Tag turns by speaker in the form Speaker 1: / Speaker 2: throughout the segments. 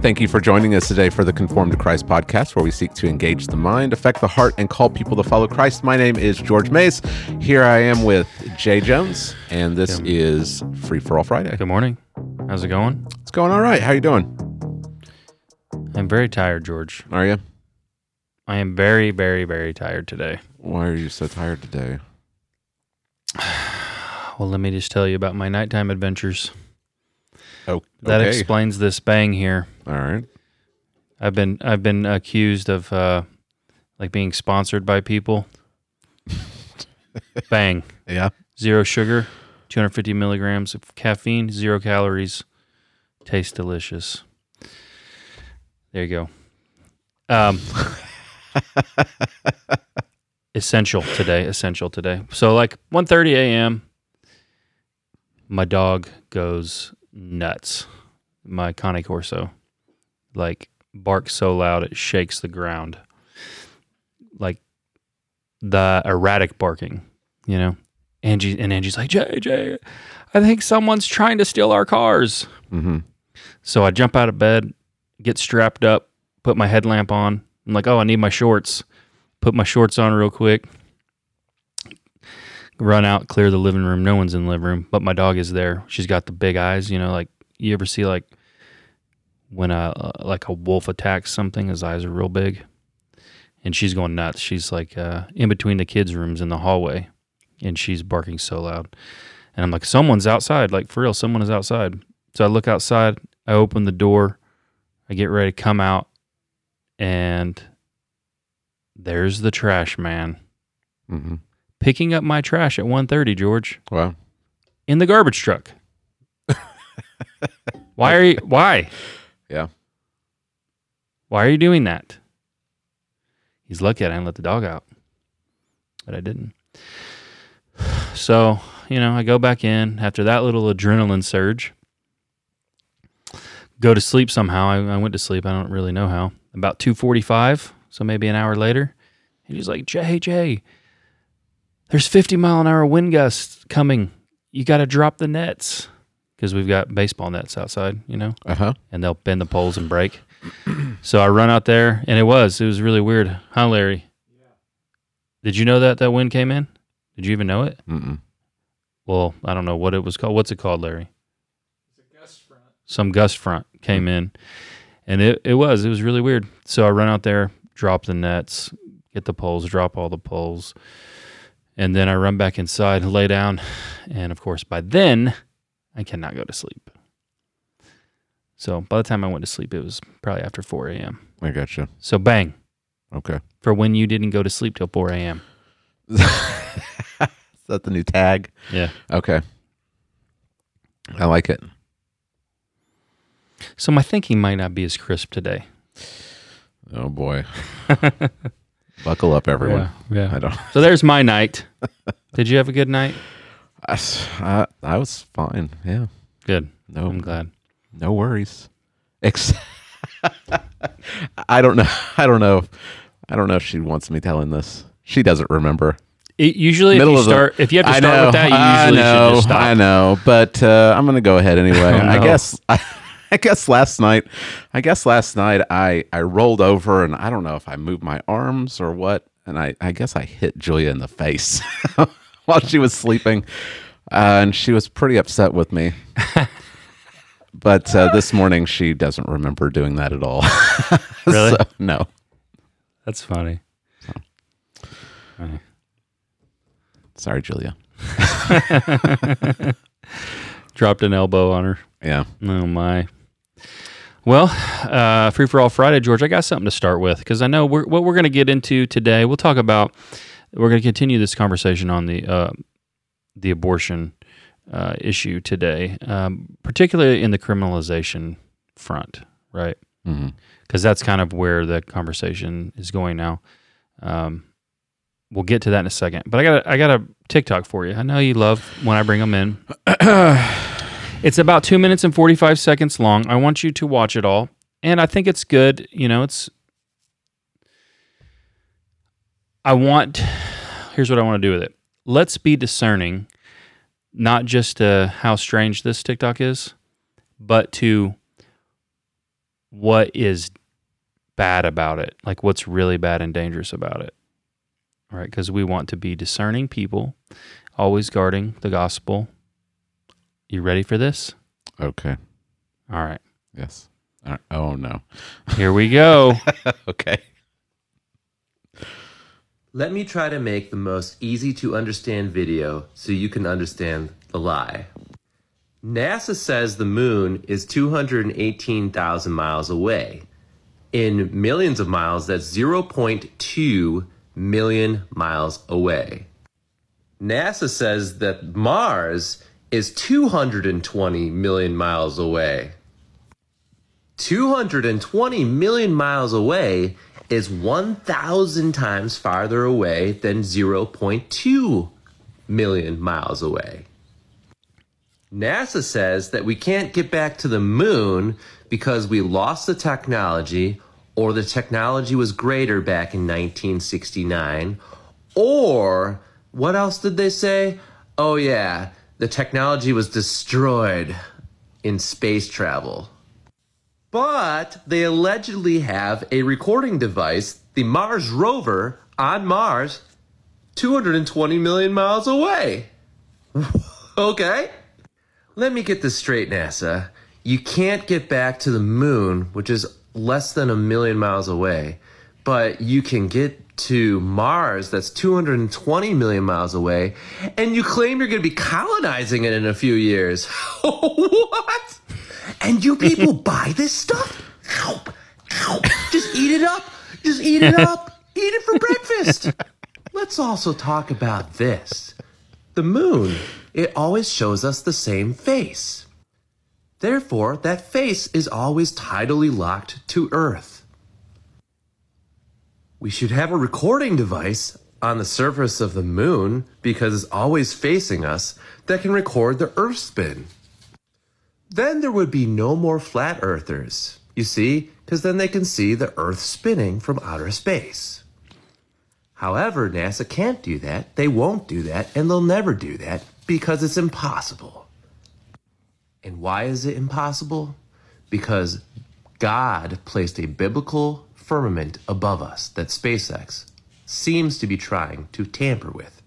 Speaker 1: Thank you for joining us today for the Conform to Christ podcast, where we seek to engage the mind, affect the heart, and call people to follow Christ. My name is George Mace. Here I am with Jay Jones, and this is Free for All Friday.
Speaker 2: Good morning. How's it going?
Speaker 1: It's going all right. How you doing?
Speaker 2: I'm very tired, George.
Speaker 1: Are you?
Speaker 2: I am very, very, very tired today.
Speaker 1: Why are you so tired today?
Speaker 2: Well, let me just tell you about my nighttime adventures.
Speaker 1: Oh,
Speaker 2: That
Speaker 1: okay.
Speaker 2: explains this bang here.
Speaker 1: All right.
Speaker 2: I've been I've been accused of uh, like being sponsored by people. bang.
Speaker 1: Yeah.
Speaker 2: Zero sugar, 250 milligrams of caffeine, zero calories. Tastes delicious. There you go. Um, essential today. Essential today. So like 1:30 a.m. My dog goes nuts. My Cane Corso, like barks so loud it shakes the ground. Like the erratic barking, you know. Angie and Angie's like, Jay, I think someone's trying to steal our cars.
Speaker 1: Mm-hmm.
Speaker 2: So I jump out of bed, get strapped up, put my headlamp on. I'm like, oh, I need my shorts. Put my shorts on real quick. Run out, clear the living room. No one's in the living room, but my dog is there. She's got the big eyes, you know, like you ever see like when a like a wolf attacks something, his eyes are real big. And she's going nuts. She's like uh, in between the kids' rooms in the hallway, and she's barking so loud. And I'm like, someone's outside. Like for real, someone is outside. So I look outside. I open the door. I get ready to come out, and there's the trash man
Speaker 1: Mm-hmm.
Speaker 2: picking up my trash at 1:30. George
Speaker 1: Wow.
Speaker 2: in the garbage truck. why are you? Why?
Speaker 1: Yeah.
Speaker 2: Why are you doing that? He's lucky I didn't let the dog out, but I didn't. So you know, I go back in after that little adrenaline surge. Go to sleep somehow. I, I went to sleep. I don't really know how. About two forty-five, so maybe an hour later, and he's like, "Jay, Jay, there's fifty mile an hour wind gusts coming. You got to drop the nets because we've got baseball nets outside, you know."
Speaker 1: Uh huh.
Speaker 2: and they'll bend the poles and break. so I run out there, and it was it was really weird, huh, Larry? Yeah. Did you know that that wind came in? Did you even know it?
Speaker 1: Mm-mm.
Speaker 2: Well, I don't know what it was called. What's it called, Larry? Gust Some gust front came in, and it it was it was really weird. So I run out there, drop the nets, get the poles, drop all the poles, and then I run back inside, lay down, and of course by then I cannot go to sleep. So by the time I went to sleep, it was probably after 4 a.m.
Speaker 1: I gotcha.
Speaker 2: So bang
Speaker 1: Okay.
Speaker 2: for when you didn't go to sleep till 4 a.m.
Speaker 1: Is that the new tag?
Speaker 2: Yeah.
Speaker 1: Okay. I like it.
Speaker 2: So my thinking might not be as crisp today.
Speaker 1: Oh boy. Buckle up, everyone.
Speaker 2: Yeah.
Speaker 1: I don't.
Speaker 2: So there's my night. Did you have a good night?
Speaker 1: I, I, I was fine. Yeah.
Speaker 2: Good.
Speaker 1: No.
Speaker 2: I'm glad.
Speaker 1: No worries. Ex- I don't know. I don't know. If, I don't know if she wants me telling this. She doesn't remember.
Speaker 2: It, usually, if you
Speaker 1: of the-
Speaker 2: start, if you have to start
Speaker 1: know.
Speaker 2: with that, you
Speaker 1: I
Speaker 2: usually
Speaker 1: know.
Speaker 2: should just stop.
Speaker 1: I know. But uh, I'm gonna go ahead anyway.
Speaker 2: Oh,
Speaker 1: I
Speaker 2: no.
Speaker 1: guess. I, guess last night. I guess last night I I rolled over and I don't know if I moved my arms or what, and I I guess I hit Julia in the face while she was sleeping, uh, and she was pretty upset with me. But uh, this morning she doesn't remember doing that at all.
Speaker 2: Really?
Speaker 1: So, no.
Speaker 2: That's funny.
Speaker 1: Sorry, Julia.
Speaker 2: Dropped an elbow on her.
Speaker 1: Yeah.
Speaker 2: Oh my. Well, uh, free for all Friday, George. I got something to start with because I know we're, what we're going to get into today. We'll talk about. We're going to continue this conversation on the uh, the abortion uh, issue today, um, particularly in the criminalization front, right? Because that's kind of where the conversation is going now. Um, we'll get to that in a second. But I got a, I got a TikTok for you. I know you love when I bring them in. it's about two minutes and forty five seconds long. I want you to watch it all, and I think it's good. You know, it's. I want. Here's what I want to do with it. Let's be discerning, not just uh, how strange this TikTok is, but to what is bad about it, like what's really bad and dangerous about it. All right, because we want to be discerning people, always guarding the gospel. You ready for this?
Speaker 1: Okay.
Speaker 2: All right,
Speaker 1: Yes. All right. Oh no.
Speaker 2: here we go.
Speaker 1: okay.
Speaker 3: Let me try to make the most easy to understand video so you can understand the lie. NASA says the moon is 218,000 miles away. In millions of miles, that's 0.2 million miles away. NASA says that Mars is 220 million miles away. 220 million miles away is 1,000 times farther away than 0.2 million miles away. NASA says that we can't get back to the moon because we lost the technology or the technology was greater back in 1969 or what else did they say? Oh yeah, the technology was destroyed in space travel. But they allegedly have a recording device, the Mars rover, on Mars, 220 million miles away. okay? Let me get this straight, NASA. You can't get back to the moon, which is less than a million miles away, but you can get to Mars, that's 220 million miles away, and you claim you're going to be colonizing it in a few years. what? And you people buy this stuff? Just eat it up. Just eat it up. Eat it for breakfast. Let's also talk about this. The moon, it always shows us the same face. Therefore, that face is always tidally locked to Earth. We should have a recording device on the surface of the moon because it's always facing us that can record the Earth spin. Then there would be no more flat earthers, you see, because then they can see the Earth spinning from outer space. However, NASA can't do that, they won't do that, and they'll never do that because it's impossible. And why is it impossible? Because God placed a biblical firmament above us that SpaceX seems to be trying to tamper with.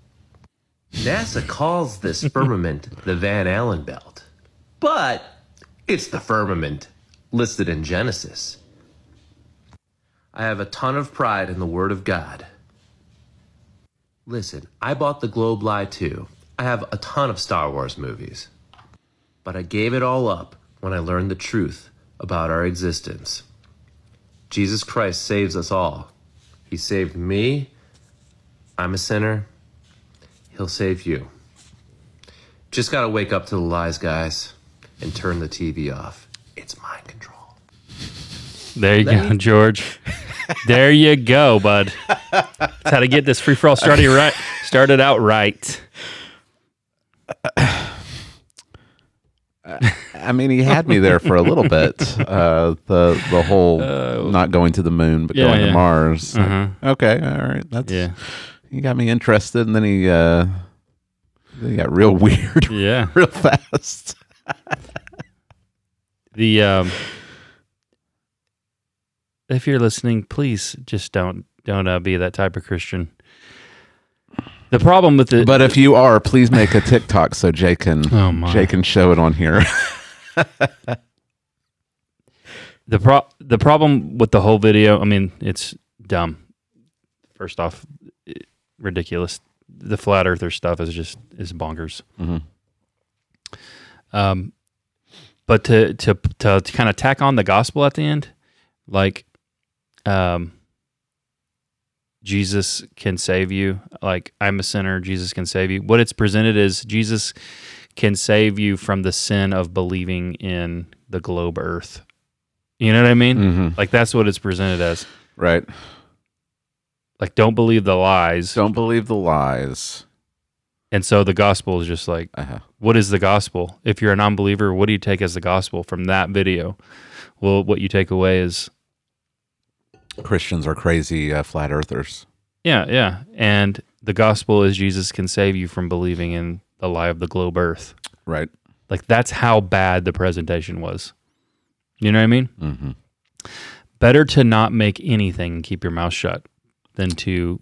Speaker 3: NASA calls this firmament the Van Allen belt, but it's the firmament listed in Genesis. I have a ton of pride in the Word of God. Listen, I bought the Globe Lie too. I have a ton of Star Wars movies. But I gave it all up when I learned the truth about our existence. Jesus Christ saves us all. He saved me. I'm a sinner. He'll save you. Just gotta wake up to the lies, guys, and turn the TV off. It's mind control.
Speaker 2: There you
Speaker 3: Let
Speaker 2: go,
Speaker 3: me-
Speaker 2: George. there you go, bud. That's how to get this free for all started right. Started out right.
Speaker 1: I mean, he had me there for a little bit. Uh, the the whole not going to the moon but
Speaker 2: yeah,
Speaker 1: going to. Mars.
Speaker 2: Uh-huh.
Speaker 1: Okay, all right. That's
Speaker 2: Yeah.
Speaker 1: He got me interested, and then he uh, then he got real weird
Speaker 2: Yeah.
Speaker 1: real fast.
Speaker 2: The um, if you're listening, please just don't don't uh, be that type of Christian. The problem with it,
Speaker 1: But if you are, please make a TikTok so Jay can
Speaker 2: Oh.
Speaker 1: Jay can show it on here.
Speaker 2: the pro the problem with the whole video, I mean, it's dumb. First off, it- ridiculous. The flat earther stuff is just is bonkers.
Speaker 1: Mhm.
Speaker 2: Um, but to to to, to kind of tack on the gospel at the end, like, um, Jesus can save you. Like I'm a sinner, Jesus can save you. What it's presented is Jesus can save you from the sin of believing in the globe Earth. You know what I mean?
Speaker 1: Mhm.
Speaker 2: Like that's what it's presented as.
Speaker 1: Right.
Speaker 2: Like don't believe the lies.
Speaker 1: Don't believe the lies.
Speaker 2: And so the gospel is just like,
Speaker 1: Uh-huh.
Speaker 2: what is the gospel? If you're a non-believer, what do you take as the gospel from that video? Well, what you take away is
Speaker 1: Christians are crazy uh, flat earthers.
Speaker 2: yeah, yeah. And the gospel is Jesus can save you from believing in the lie of the globe earth.
Speaker 1: Right.
Speaker 2: Like that's how bad the presentation was. You know what I mean?
Speaker 1: hmm
Speaker 2: Better to not make anything and keep your mouth shut than to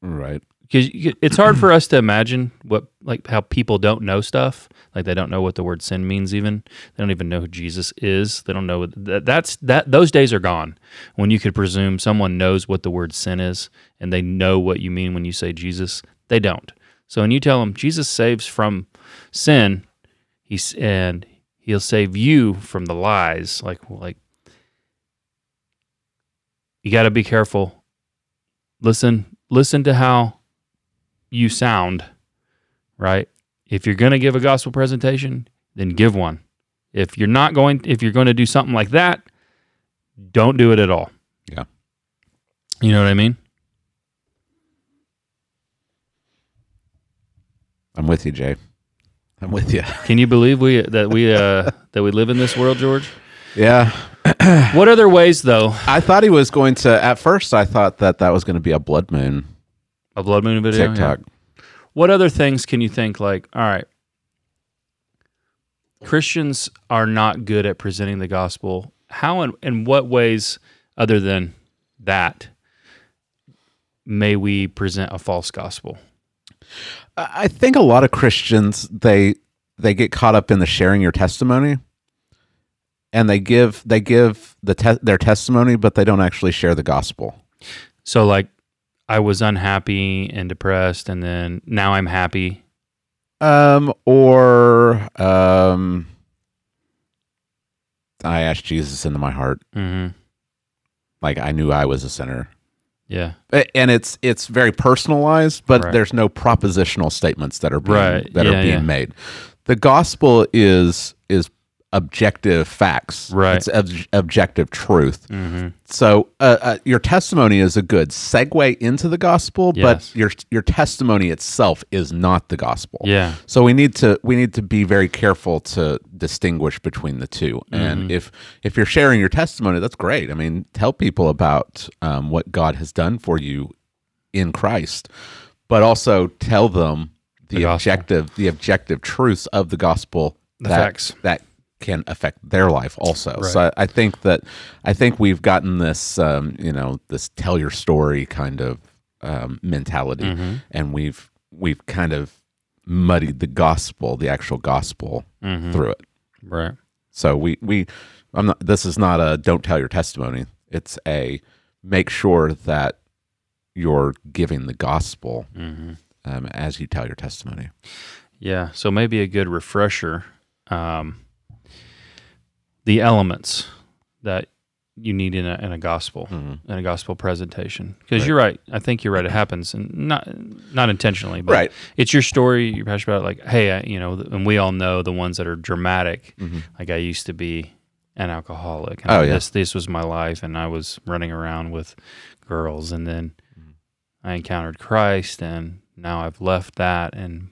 Speaker 1: Right.
Speaker 2: Because it's hard for us to imagine what like how people don't know stuff. Like they don't know what the word sin means even. They don't even know who jesus is. They don't know that, that's that those days are gone when you could presume someone knows what the word sin is and they know what you mean when you say jesus. They don't. So when you tell them jesus saves from sin he's and he'll save you from the lies like like you got to be careful. Listen listen to how you sound, right? If you're going to give a gospel presentation, then give one. If you're not going if you're going to do something like that, don't do it at all.
Speaker 1: Yeah.
Speaker 2: You know what I mean?
Speaker 1: I'm with you, Jay. I'm with you.
Speaker 2: Can you believe we that we uh that we live in this world, George?
Speaker 1: Yeah.
Speaker 2: What other ways though?
Speaker 1: I thought he was going to. At first, I thought that that was going to be a blood moon
Speaker 2: A blood moon video?
Speaker 1: TikTok.
Speaker 2: Yeah. What other things can you think like, all right, Christians are not good at presenting the gospel. How and in what ways other than that may we present a false gospel?
Speaker 1: I I think a lot of Christians they they get caught up in the sharing your testimony, and they give they give the te- their testimony, but they don't actually share the gospel.
Speaker 2: So like I was unhappy and depressed and then now I'm happy.
Speaker 1: Um, or um, I asked Jesus into my heart,
Speaker 2: Mm-hmm.
Speaker 1: like I knew I was a sinner.
Speaker 2: Yeah.
Speaker 1: And it's it's very personalized, but
Speaker 2: Right.
Speaker 1: there's no propositional statements that are being,
Speaker 2: Right.
Speaker 1: that
Speaker 2: Yeah,
Speaker 1: are being
Speaker 2: yeah.
Speaker 1: made. The gospel is is objective facts,
Speaker 2: Right.
Speaker 1: It's ob- objective truth.
Speaker 2: Mhm.
Speaker 1: So uh, uh, your testimony is a good segue into the gospel,
Speaker 2: Yes.
Speaker 1: but your your testimony itself is not the gospel.
Speaker 2: Yeah.
Speaker 1: So we need to we need to be very careful to distinguish between the 2
Speaker 2: Mm-hmm.
Speaker 1: And if if you're sharing your testimony, that's great. I mean, tell people about um, what God has done for you in Christ, but also tell them the,
Speaker 2: The
Speaker 1: objective the objective truths of the gospel
Speaker 2: The
Speaker 1: that
Speaker 2: facts.
Speaker 1: that can affect their life also.
Speaker 2: Right.
Speaker 1: So I, I think that I think we've gotten this um, you know this tell your story kind of um, mentality,
Speaker 2: Mm-hmm.
Speaker 1: and we've we've kind of muddied the gospel, the actual gospel,
Speaker 2: Mhm.
Speaker 1: through it.
Speaker 2: Right.
Speaker 1: So we we I'm not. This is not a don't tell your testimony. It's a make sure that you're giving the gospel
Speaker 2: Mhm.
Speaker 1: um, as you tell your testimony.
Speaker 2: Yeah. So maybe a good refresher. Um, the elements that you need in a, in a gospel
Speaker 1: Mm-hmm.
Speaker 2: in a gospel presentation because you're right i think you're right it happens and not not intentionally but
Speaker 1: Right.
Speaker 2: it's your story you're passionate about it, like hey I, you know and we all know the ones that are dramatic like i used to be an alcoholic and
Speaker 1: Mm-hmm. Oh, yeah.
Speaker 2: this this was my life and i was running around with girls and then
Speaker 1: Mm-hmm.
Speaker 2: i encountered christ and now i've left that and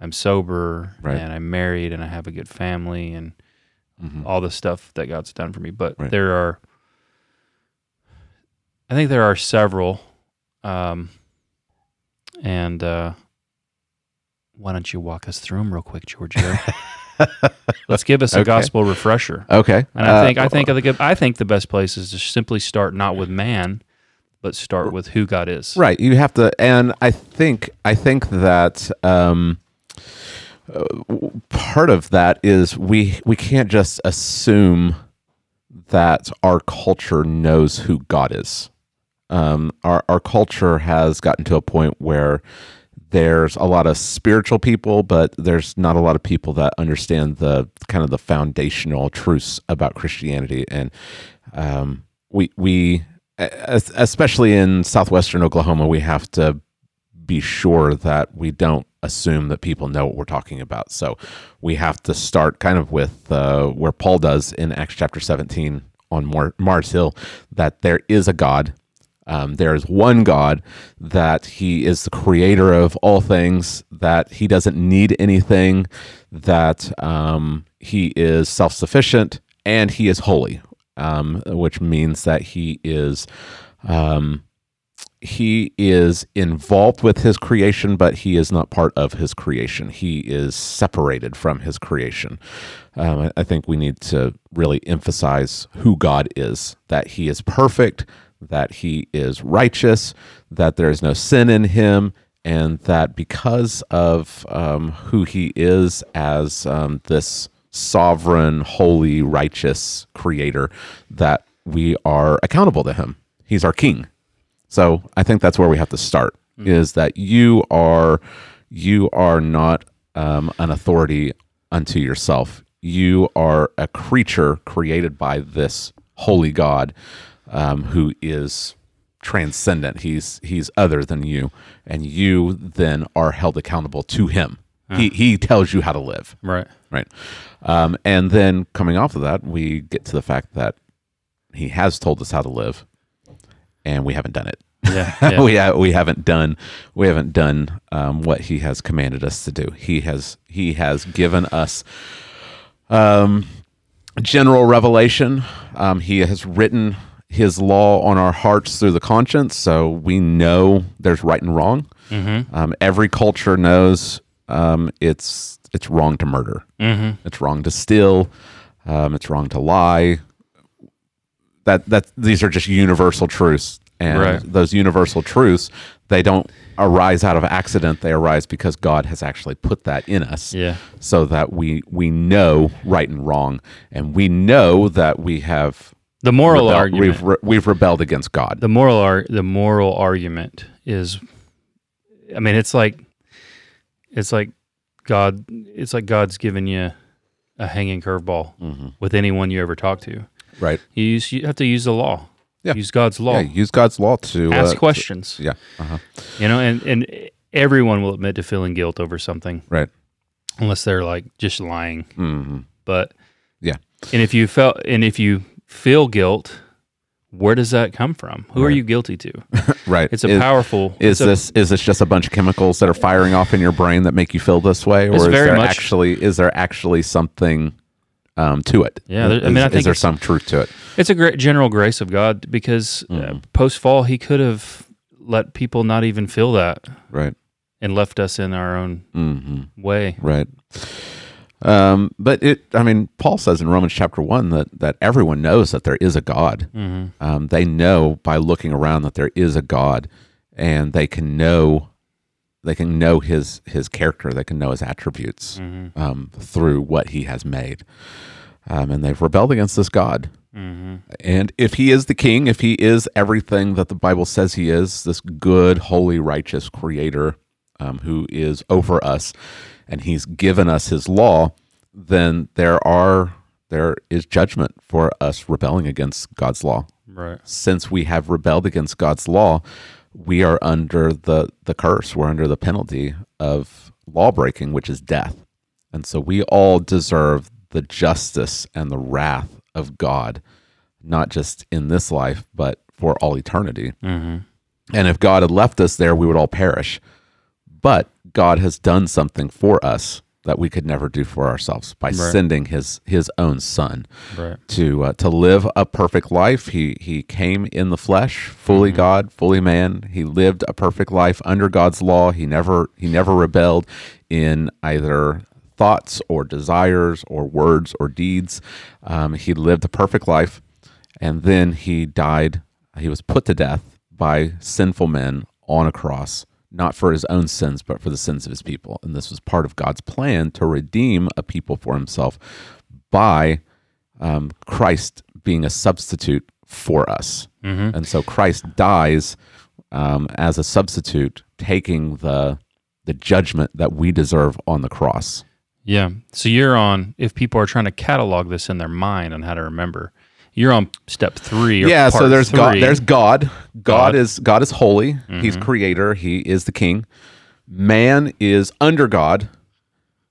Speaker 2: i'm sober
Speaker 1: Right.
Speaker 2: and i'm married and i have a good family and
Speaker 1: Mhm.
Speaker 2: all the stuff that god's done for me but
Speaker 1: Right.
Speaker 2: there are i think there are several um, and uh, why don't you walk us through them real quick giorgio let's give us a
Speaker 1: Okay.
Speaker 2: gospel refresher
Speaker 1: Okay,
Speaker 2: and I think
Speaker 1: Uh,
Speaker 2: think I think the I think the best place is to simply start not with man, but start with who God is.
Speaker 1: Right. You have to, and I think I think that um, part of that is we we can't just assume that our culture knows who God is. Um, our our culture has gotten to a point where there's a lot of spiritual people, but there's not a lot of people that understand the kind of the foundational truths about Christianity, and um, we we especially in southwestern Oklahoma, we have to be sure that we don't assume that people know what we're talking about. So we have to start kind of with uh, where Paul does in Acts chapter 17 on Mar- Mars Hill that there is a God. Um, there is one God, that He is the creator of all things, that He doesn't need anything, that um, He is self sufficient, and He is holy, um, which means that He is um, he is involved with his creation, but he is not part of his creation. He is separated from his creation. Um, I, think we need to really emphasize who God is that he is perfect, that he is righteous, that there is no sin in him, and that because of um, who he is as um, this sovereign, holy, righteous creator, that we are accountable to him. He's our king. So I think that's where we have to start is that you are you are not um, an authority unto yourself. You are a creature created by this holy God um, who is transcendent. He's he's other than you, and you then are held accountable to him. He he tells you how to live
Speaker 2: Right.
Speaker 1: right? Um, and then coming off of that, we get to the fact that he has told us how to live, and we haven't done it.
Speaker 2: Yeah. yeah.
Speaker 1: we ha- we haven't done we haven't done um, what he has commanded us to do. He has he has given us um, general revelation. Um, he has written his law on our hearts through the conscience, so we know there's right and wrong. Um, every culture knows um, it's it's wrong to murder. It's wrong to steal. Um, it's wrong to lie. That that these are just universal truths, and
Speaker 2: Right.
Speaker 1: those universal truths they don't arise out of accident. They arise because God has actually put that in us
Speaker 2: Yeah.
Speaker 1: so that we we know right and wrong, and we know that we have
Speaker 2: The moral argument.
Speaker 1: we've re- we've rebelled against God.
Speaker 2: the moral ar- the moral argument is I mean it's like it's like God it's like God's given you a hanging curveball
Speaker 1: Mm-hmm.
Speaker 2: with anyone you ever talk to.
Speaker 1: Right?
Speaker 2: You use you have to use the law.
Speaker 1: Yeah.
Speaker 2: Use God's law.
Speaker 1: Yeah, use God's law to
Speaker 2: Ask
Speaker 1: uh, to-
Speaker 2: questions.
Speaker 1: yeah, uh-huh.
Speaker 2: You know, and and everyone will admit to feeling guilt over something
Speaker 1: right.
Speaker 2: unless they're like just lying.
Speaker 1: hmm
Speaker 2: But
Speaker 1: Yeah,
Speaker 2: and if you felt and if you feel guilt, where does that come from? Who are you guilty to?
Speaker 1: right.
Speaker 2: It's a
Speaker 1: is,
Speaker 2: powerful
Speaker 1: Is
Speaker 2: it's a-
Speaker 1: this is this just a bunch of chemicals that are firing off in your brain that make you feel this way, or is there
Speaker 2: much-
Speaker 1: actually is there actually something um, to it?
Speaker 2: Yeah, there- I mean, I
Speaker 1: is
Speaker 2: think
Speaker 1: there some truth to it?
Speaker 2: It's a great general grace of God because
Speaker 1: Mm-hmm.
Speaker 2: uh, post fall he could have let people not even feel that
Speaker 1: Right.
Speaker 2: and left us in our own
Speaker 1: hmm
Speaker 2: way.
Speaker 1: Right. Um, but it, I mean, Paul says in Romans chapter one that that everyone knows that there is a God. Um, they know by looking around that there is a God, and they can know, they can know his his character. They can know his attributes um, through what he has made. Um, and they've rebelled against this God. And if he is the king, if he is everything that the Bible says he is, this good, holy, righteous creator um, who is over us, and he's given us his law, then there are there is judgment for us rebelling against God's law.
Speaker 2: Right.
Speaker 1: Since we have rebelled against God's law, we are under the the curse. We're under the penalty of law breaking, which is death. And so we all deserve the justice and the wrath of God, not just in this life, but for all eternity. Mm-hmm. And if God had left us there, we would all perish. But God has done something for us that we could never do for ourselves by sending his his own son
Speaker 2: Right.
Speaker 1: to uh, to live a perfect life. He he came in the flesh, fully God, fully man. He lived a perfect life under God's law. He never he never rebelled in either thoughts or desires or words or deeds. Um, he lived a perfect life, and then he died. He was put to death by sinful men on a cross. Not for his own sins, but for the sins of his people. And this was part of God's plan to redeem a people for himself by um, Christ being a substitute for us. And so Christ dies um, as a substitute, taking the the judgment that we deserve on the cross.
Speaker 2: Yeah. So you're on if people are trying to catalog this in their mind on how to remember, you're on step three. Or
Speaker 1: yeah, so there's God. There's God. God,
Speaker 2: God.
Speaker 1: is God is holy. He's creator. He is the king. Man is under God,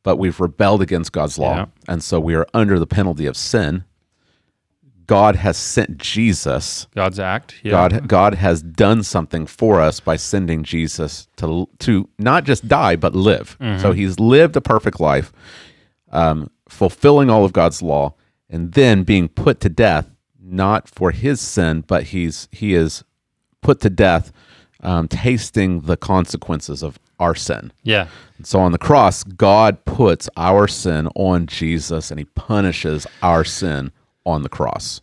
Speaker 1: but we've rebelled against God's law,
Speaker 2: Yeah.
Speaker 1: and so we are under the penalty of sin. God has sent Jesus
Speaker 2: God's act. Yeah.
Speaker 1: God God has done something for us by sending Jesus to to not just die but live. So he's lived a perfect life, um, fulfilling all of God's law, and then being put to death not for his sin, but he's he is put to death um, tasting the consequences of our sin.
Speaker 2: Yeah.
Speaker 1: So on the cross, God puts our sin on Jesus and he punishes our sin on the cross.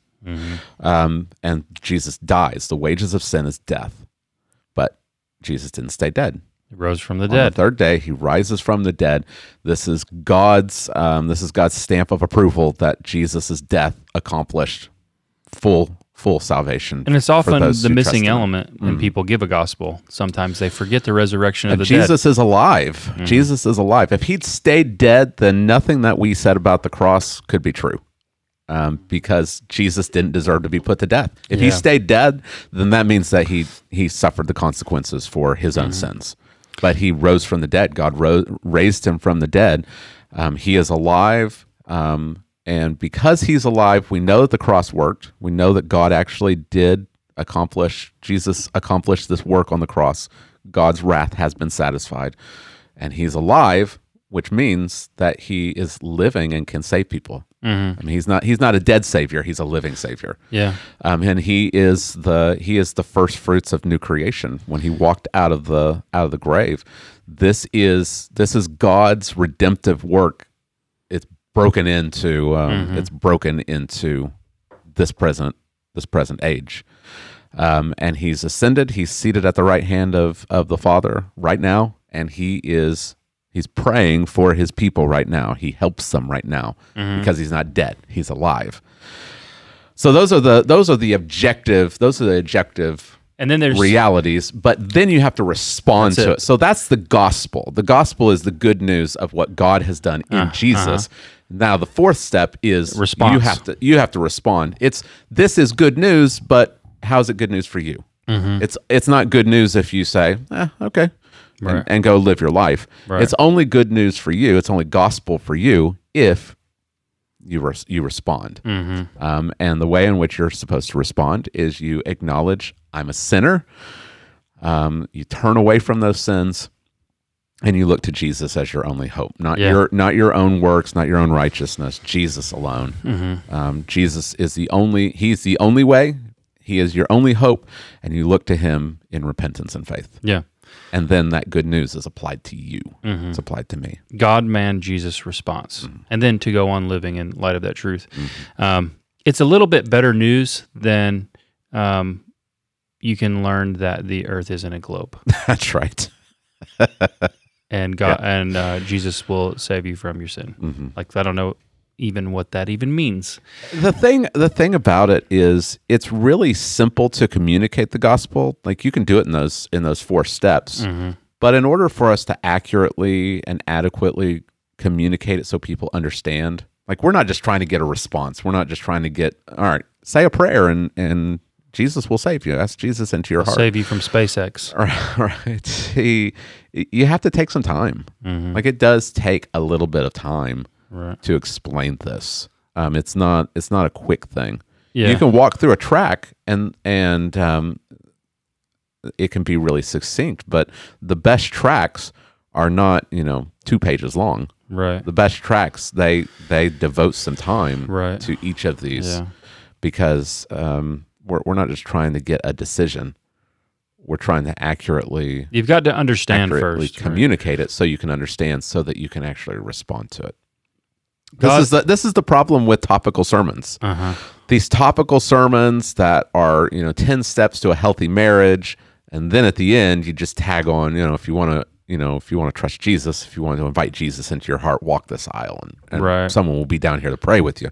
Speaker 1: Um, and Jesus dies. The wages of sin is death. But Jesus didn't stay dead.
Speaker 2: He rose from the
Speaker 1: On
Speaker 2: dead.
Speaker 1: the third day, he rises from the dead. This is God's um, this is God's stamp of approval that Jesus' death accomplished full full salvation.
Speaker 2: and it's often the missing
Speaker 1: trust in him.
Speaker 2: element when people give a gospel. Sometimes they forget the resurrection of
Speaker 1: And
Speaker 2: the dead.
Speaker 1: Jesus is alive. Jesus is alive. If he'd stayed dead, then nothing that we said about the cross could be true. Um, because Jesus didn't deserve to be put to death. If he stayed dead, then that means that he he suffered the consequences for his
Speaker 2: Mm-hmm.
Speaker 1: own sins. But he rose from the dead. God raised him from the dead. Um, he is alive. Um, and because he's alive, we know that the cross worked. We know that God actually did accomplish, Jesus accomplished this work on the cross. God's wrath has been satisfied. And he's alive, which means that he is living and can save people. I mean, he's not he's not a dead savior. He's a living savior.
Speaker 2: yeah.
Speaker 1: Um, and he is the he is the first fruits of new creation when he walked out of the out of the grave. This is this is God's redemptive work. Broken into um, it's broken into this present this present age. Um, and he's ascended. He's seated at the right hand of of the Father right now, and he is he's praying for his people right now. He helps them right now because he's not dead. He's alive. So those are the those are the objective those are the objective
Speaker 2: And then there's
Speaker 1: realities, but then you have to respond to
Speaker 2: it.
Speaker 1: it. So that's the gospel. The gospel is the good news of what God has done in
Speaker 2: Uh,
Speaker 1: Jesus. Now the fourth step is
Speaker 2: Response.
Speaker 1: You have to you have to respond. It's this is good news, but how's it good news for you?
Speaker 2: Mm-hmm.
Speaker 1: It's it's not good news if you say, eh, okay, and, and go live your life.
Speaker 2: Right.
Speaker 1: It's only good news for you. It's only gospel for you if you res- you respond.
Speaker 2: Mm-hmm.
Speaker 1: Um, and the way in which you're supposed to respond is you acknowledge I'm a sinner. Um, you turn away from those sins, and you look to Jesus as your only hope, not
Speaker 2: Yeah.
Speaker 1: your not your own works, not your own righteousness. Jesus alone.
Speaker 2: Mm-hmm.
Speaker 1: Um, Jesus is the only. He's the only way. He is your only hope, and you look to Him in repentance and faith.
Speaker 2: yeah.
Speaker 1: And then that good news is applied to you.
Speaker 2: Mm-hmm.
Speaker 1: It's applied to me.
Speaker 2: God, man, Jesus response,
Speaker 1: Mm-hmm.
Speaker 2: and then to go on living in light of that truth. Um, it's a little bit better news than um, you can learn that the Earth isn't a globe,
Speaker 1: That's right.
Speaker 2: and God and uh, Jesus will save you from your sin.
Speaker 1: Mm-hmm.
Speaker 2: Like I don't know even what that even means.
Speaker 1: the thing the thing about it is it's really simple to communicate the gospel like you can do it in those in those four steps but in order for us to accurately and adequately communicate it so people understand like we're not just trying to get a response we're not just trying to get all right say a prayer and and jesus will save you ask jesus into your heart
Speaker 2: Save you from SpaceX.
Speaker 1: right right he you have to take some time like it does take a little bit of time
Speaker 2: Right.
Speaker 1: to explain this. Um, it's not it's not a quick thing.
Speaker 2: Yeah.
Speaker 1: You can walk through a tract and and um, it can be really succinct, but the best tracts are not you know two pages long.
Speaker 2: Right.
Speaker 1: The best tracts they they devote some time
Speaker 2: Right.
Speaker 1: to each of these
Speaker 2: Yeah.
Speaker 1: because um, we're we're not just trying to get a decision. We're trying to accurately
Speaker 2: You've got to understand
Speaker 1: accurately
Speaker 2: first. right?
Speaker 1: communicate it so you can understand so that you can actually respond to it.
Speaker 2: God-
Speaker 1: this is the this is the problem with topical sermons.
Speaker 2: Uh-huh.
Speaker 1: These topical sermons that are, you know, 10 steps to a healthy marriage and then at the end you just tag on, you know, if you want to, you know, if you want to trust Jesus, if you want to invite Jesus into your heart, walk this aisle and, and
Speaker 2: Right.
Speaker 1: someone will be down here to pray with you.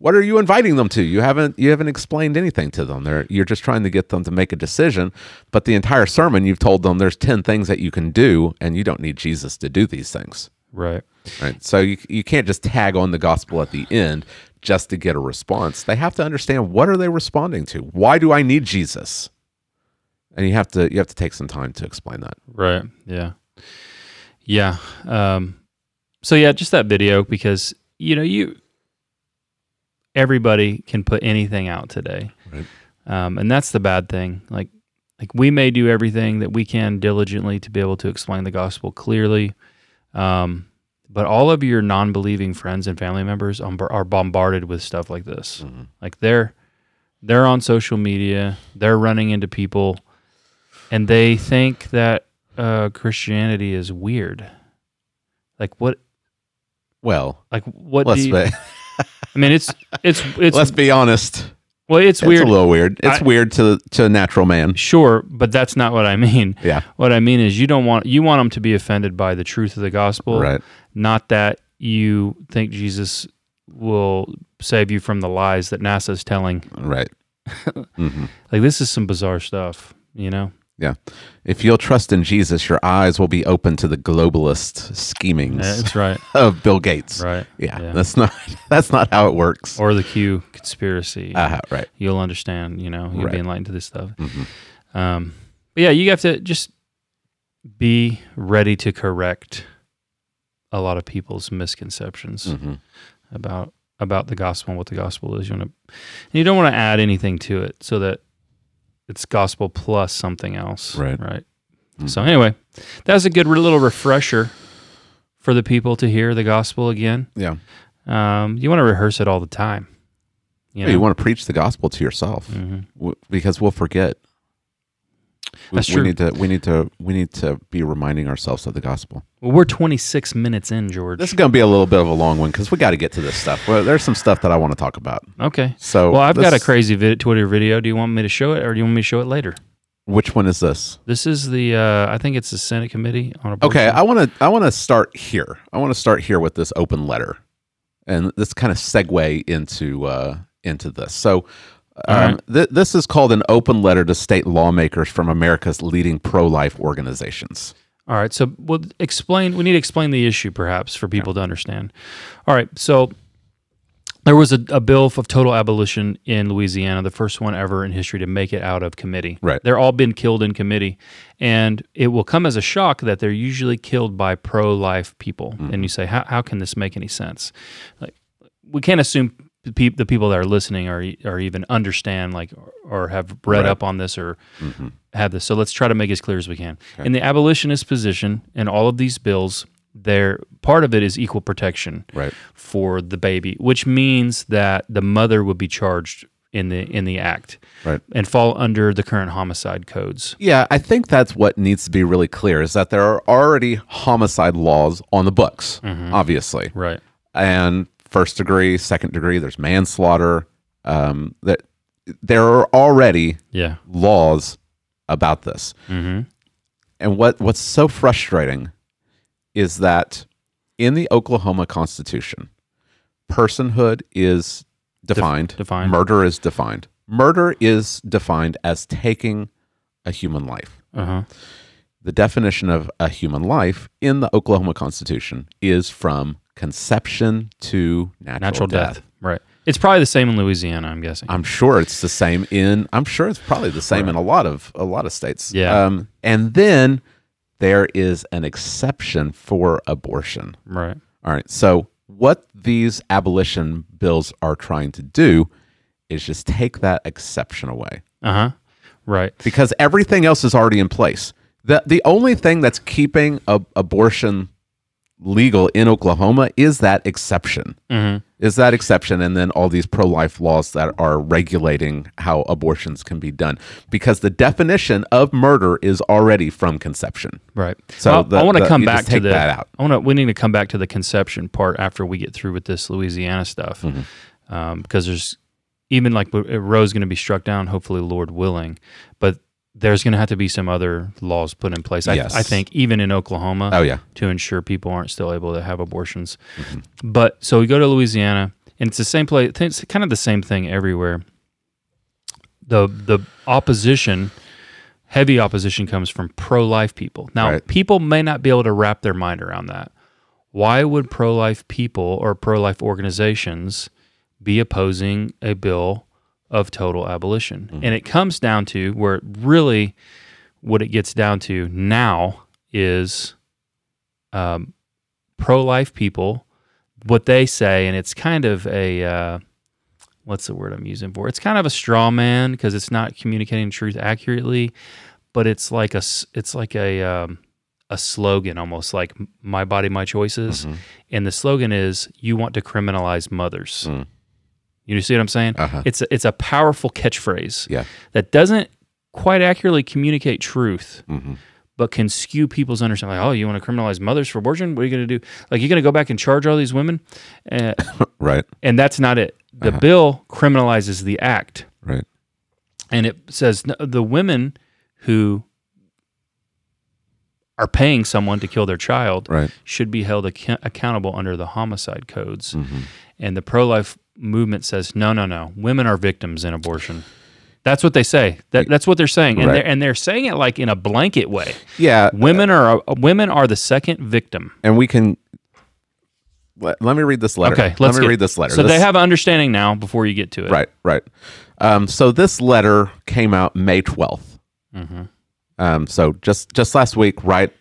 Speaker 1: What are you inviting them to? You haven't you haven't explained anything to them. They're, you're just trying to get them to make a decision, but the entire sermon you've told them there's 10 things that you can do and you don't need Jesus to do these things.
Speaker 2: Right.
Speaker 1: Right. So you, you can't just tag on the gospel at the end just to get a response. They have to understand what are they responding to? Why do I need Jesus? And you have to you have to take some time to explain that.
Speaker 2: Right. Yeah. Yeah. Um, so yeah, just that video because you know you everybody can put anything out today,
Speaker 1: Right.
Speaker 2: um, and that's the bad thing. Like like we may do everything that we can diligently to be able to explain the gospel clearly, um, but all of your non-believing friends and family members um, are bombarded with stuff like this. Like they're they're on social media, they're running into people and they think that uh, Christianity is weird. Like what?
Speaker 1: Well,
Speaker 2: Like what?
Speaker 1: let's
Speaker 2: do you, I mean, it's it's it's
Speaker 1: let's be honest.
Speaker 2: well, it's
Speaker 1: It's
Speaker 2: weird.
Speaker 1: a little weird. It's
Speaker 2: I-
Speaker 1: weird to to a natural man.
Speaker 2: Sure, but that's not what I mean.
Speaker 1: Yeah.
Speaker 2: What I mean is you don't want you want them to be offended by the truth of the gospel,
Speaker 1: Right.
Speaker 2: Not that you think Jesus will save you from the lies that NASA's telling.
Speaker 1: Right. hmm
Speaker 2: Like this is some bizarre stuff, you know.
Speaker 1: Yeah. If you'll trust in Jesus, your eyes will be open to the globalist schemings
Speaker 2: Yeah, That's right,
Speaker 1: of Bill Gates.
Speaker 2: right.
Speaker 1: Yeah,
Speaker 2: Yeah.
Speaker 1: That's not that's not how it works.
Speaker 2: Or the Q conspiracy.
Speaker 1: uh, right.
Speaker 2: You'll understand. You know, you'll
Speaker 1: Right.
Speaker 2: be enlightened to this stuff.
Speaker 1: Mhm.
Speaker 2: Um, but yeah, you have to just be ready to correct a lot of people's misconceptions.
Speaker 1: Mhm.
Speaker 2: about about the gospel and what the gospel is. You want to, and you don't want to add anything to it so that it's gospel plus something else.
Speaker 1: Right.
Speaker 2: Right.
Speaker 1: Mhm.
Speaker 2: So anyway, that's a good little refresher for the people to hear the gospel again.
Speaker 1: Yeah.
Speaker 2: Um, you want to rehearse it all the time. You,
Speaker 1: You, want to preach the gospel to yourself
Speaker 2: Mhm.
Speaker 1: w- because we'll forget. We,
Speaker 2: That's
Speaker 1: we
Speaker 2: true.
Speaker 1: need to we need to we need to be reminding ourselves of the gospel.
Speaker 2: Well, we're 26 minutes in, George.
Speaker 1: This is going to be a little bit of a long one because we got to get to this stuff. Well, there's some stuff that I want to talk about.
Speaker 2: okay.
Speaker 1: So,
Speaker 2: Well, I've got a crazy vid- Twitter video. Do you want me to show it, or do you want me to show it later?
Speaker 1: Which one is this?
Speaker 2: This is the. Uh, I think it's the Senate Committee on Abortion.
Speaker 1: Okay, I want to I want to start here. I want to start here with this open letter, and this kind of segue into uh, into this. So, um,
Speaker 2: right.
Speaker 1: th- this is called an open letter to state lawmakers from America's leading pro life organizations.
Speaker 2: All right, so we'll explain. We need to explain the issue, perhaps, for people to understand. All right, so there was a, a bill of total abolition in Louisiana, the first one ever in history to make it out of committee.
Speaker 1: Right.
Speaker 2: they're all been killed in committee, and it will come as a shock that they're usually killed by pro-life people. And you say, how how can this make any sense? Like, we can't assume the, the people that are listening are or even understand like or, or have read
Speaker 1: Right.
Speaker 2: up on this or mm-hmm. have this. So let's try to make it as clear as we can. In the abolitionist position, in all of these bills, there part of it is equal protection
Speaker 1: Right.
Speaker 2: for the baby, which means that the mother would be charged in the in the act
Speaker 1: Right.
Speaker 2: and fall under the current homicide codes.
Speaker 1: Yeah, I think that's what needs to be really clear is that there are already homicide laws on the books, mm-hmm. obviously.
Speaker 2: Right.
Speaker 1: and first degree, second degree. There's manslaughter. Um, that there are already
Speaker 2: Yeah.
Speaker 1: laws about this.
Speaker 2: Mm-hmm.
Speaker 1: And what what's so frustrating is that in the Oklahoma Constitution, personhood is defined.
Speaker 2: defined.
Speaker 1: Murder is defined. Murder is defined as taking a human life.
Speaker 2: Uh huh.
Speaker 1: The definition of a human life in the Oklahoma Constitution is from conception to natural,
Speaker 2: Natural death. Right. It's probably the same in Louisiana. I'm guessing.
Speaker 1: I'm sure it's the same in. I'm sure it's probably the same in a lot of a lot of states.
Speaker 2: Yeah.
Speaker 1: Um, and then there is an exception for abortion.
Speaker 2: right.
Speaker 1: All right. So what these abolition bills are trying to do is just take that exception away
Speaker 2: Uh huh. Right.
Speaker 1: because everything else is already in place. The the only thing that's keeping a, abortion legal in Oklahoma is that exception.
Speaker 2: Mm-hmm.
Speaker 1: Is that exception and then all these pro-life laws that are regulating how abortions can be done because the definition of murder is already from conception.
Speaker 2: Right.
Speaker 1: So
Speaker 2: Well,
Speaker 1: the-
Speaker 2: I want to come back to the.
Speaker 1: that out.
Speaker 2: I want to. We need to come back to the conception part after we get through with this Louisiana stuff,
Speaker 1: Mm-hmm.
Speaker 2: um, because there's even like Roe's going to be struck down, hopefully, Lord willing, but there's going to have to be some other laws put in place. I,
Speaker 1: Yes.
Speaker 2: I think even in Oklahoma,
Speaker 1: Oh yeah.
Speaker 2: to ensure people aren't still able to have abortions. Mm-hmm. But so we go to Louisiana, and it's the same place. It's kind of the same thing everywhere. the The opposition, heavy opposition, comes from pro life people. Now,
Speaker 1: Right.
Speaker 2: people may not be able to wrap their mind around that. Why would pro life people or pro life organizations be opposing a bill of total abolition? And it comes down to where it really what it gets down to now is um, pro life people, what they say, and it's kind of a uh, what's the word I'm using for? It's kind of a straw man because it's not communicating truth accurately, but it's like a it's like a um, a slogan almost like my body my choices, and the slogan is you want to criminalize mothers.
Speaker 1: Mm.
Speaker 2: You see what I'm saying?
Speaker 1: Uh-huh.
Speaker 2: It's a, it's a powerful catchphrase
Speaker 1: Yeah.
Speaker 2: that doesn't quite accurately communicate truth, but can skew people's understanding. Like, oh, you want to criminalize mothers for abortion? What are you going to do? Like, you're going to go back and charge all these women, uh,
Speaker 1: Right.
Speaker 2: and that's not it. The bill criminalizes the act,
Speaker 1: Right.
Speaker 2: and it says the women who are paying someone to kill their child
Speaker 1: Right.
Speaker 2: should be held ac- accountable under the homicide codes.
Speaker 1: Mm-hmm.
Speaker 2: And the pro life movement says, no, no, no. Women are victims in abortion. That's what they say. That, that's what they're saying, and
Speaker 1: Right.
Speaker 2: they're and they're saying it like in a blanket way.
Speaker 1: Yeah.
Speaker 2: Women are women are the second victim.
Speaker 1: And we can. Let, let me read this letter.
Speaker 2: Okay,
Speaker 1: Let me
Speaker 2: get-
Speaker 1: read this letter.
Speaker 2: So
Speaker 1: This-
Speaker 2: they have an understanding now. Before you get to it,
Speaker 1: Right, right. Um, so this letter came out May 12th.
Speaker 2: Mm-hmm.
Speaker 1: Um, so just just last week, right,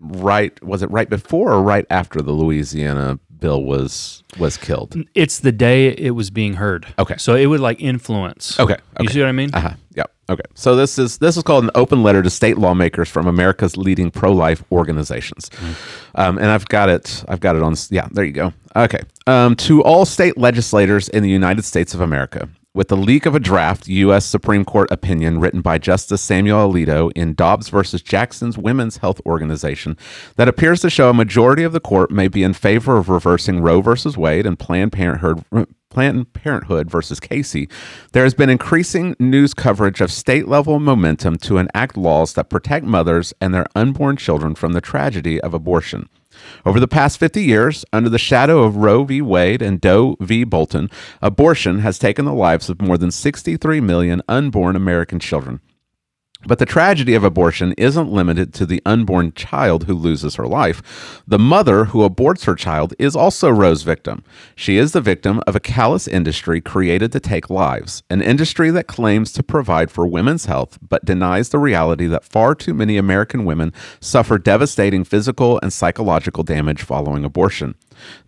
Speaker 1: right. Was it right before or right after the Louisiana bill was was killed?
Speaker 2: It's the day it was being heard.
Speaker 1: Okay.
Speaker 2: So it would like influence.
Speaker 1: Okay,
Speaker 2: You see what I mean?
Speaker 1: Uh huh. Yep. Okay. So this is this is called an open letter to state lawmakers from America's leading pro-life organizations, um, and I've got it. I've got it on. Yeah. There you go. Okay. Um, to all state legislators in the United States of America. With the leak of a draft U.S. Supreme Court opinion written by Justice Samuel Alito in Dobbs versus Jackson's Women's Health Organization that appears to show a majority of the court may be in favor of reversing Roe versus Wade and Planned Parenthood Planned Parenthood versus Casey, there has been increasing news coverage of state level momentum to enact laws that protect mothers and their unborn children from the tragedy of abortion. Over the past 50 years, under the shadow of Roe v. Wade and Doe v. Bolton, abortion has taken the lives of more than 63 million unborn American children. But the tragedy of abortion isn't limited to the unborn child who loses her life. The mother who aborts her child is also Roe's victim. She is the victim of a callous industry created to take lives, an industry that claims to provide for women's health but denies the reality that far too many American women suffer devastating physical and psychological damage following abortion.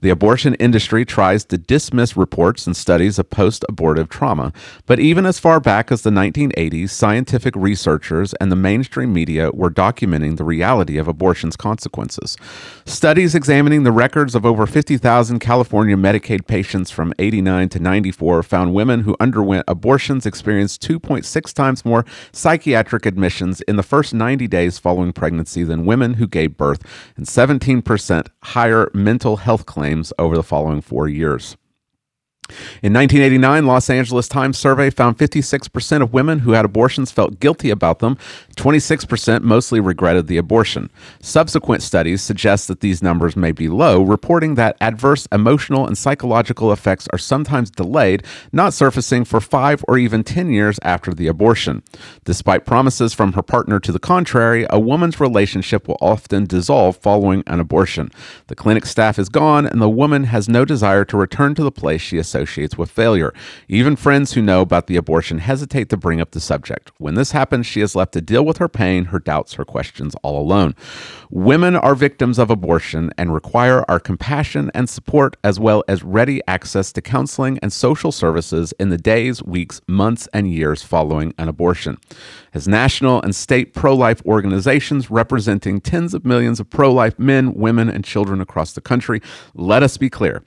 Speaker 1: The abortion industry tries to dismiss reports and studies of post abortive trauma, but even as far back as the 1980s, scientific researchers and the mainstream media were documenting the reality of abortion's consequences. Studies examining the records of over 50,000 California Medicaid patients from 89 to 94 found women who underwent abortions experienced 2.6 times more psychiatric admissions in the first 90 days following pregnancy than women who gave birth, and 17% higher mental health claims over the following four years. In 1989, Los Angeles Times survey found 56% of women who had abortions felt guilty about them. 26% mostly regretted the abortion. Subsequent studies suggest that these numbers may be low, reporting that adverse emotional and psychological effects are sometimes delayed, not surfacing for 5 or even 10 years after the abortion. Despite promises from her partner to the contrary, a woman's relationship will often dissolve following an abortion. The clinic staff is gone and the woman has no desire to return to the place she associates with failure. Even friends who know about the abortion hesitate to bring up the subject. When this happens, she is left to deal with her pain, her doubts, her questions all alone. Women are victims of abortion and require our compassion and support, as well as ready access to counseling and social services in the days, weeks, months, and years following an abortion. As national and state pro life organizations representing tens of millions of pro life men, women, and children across the country, let us be clear.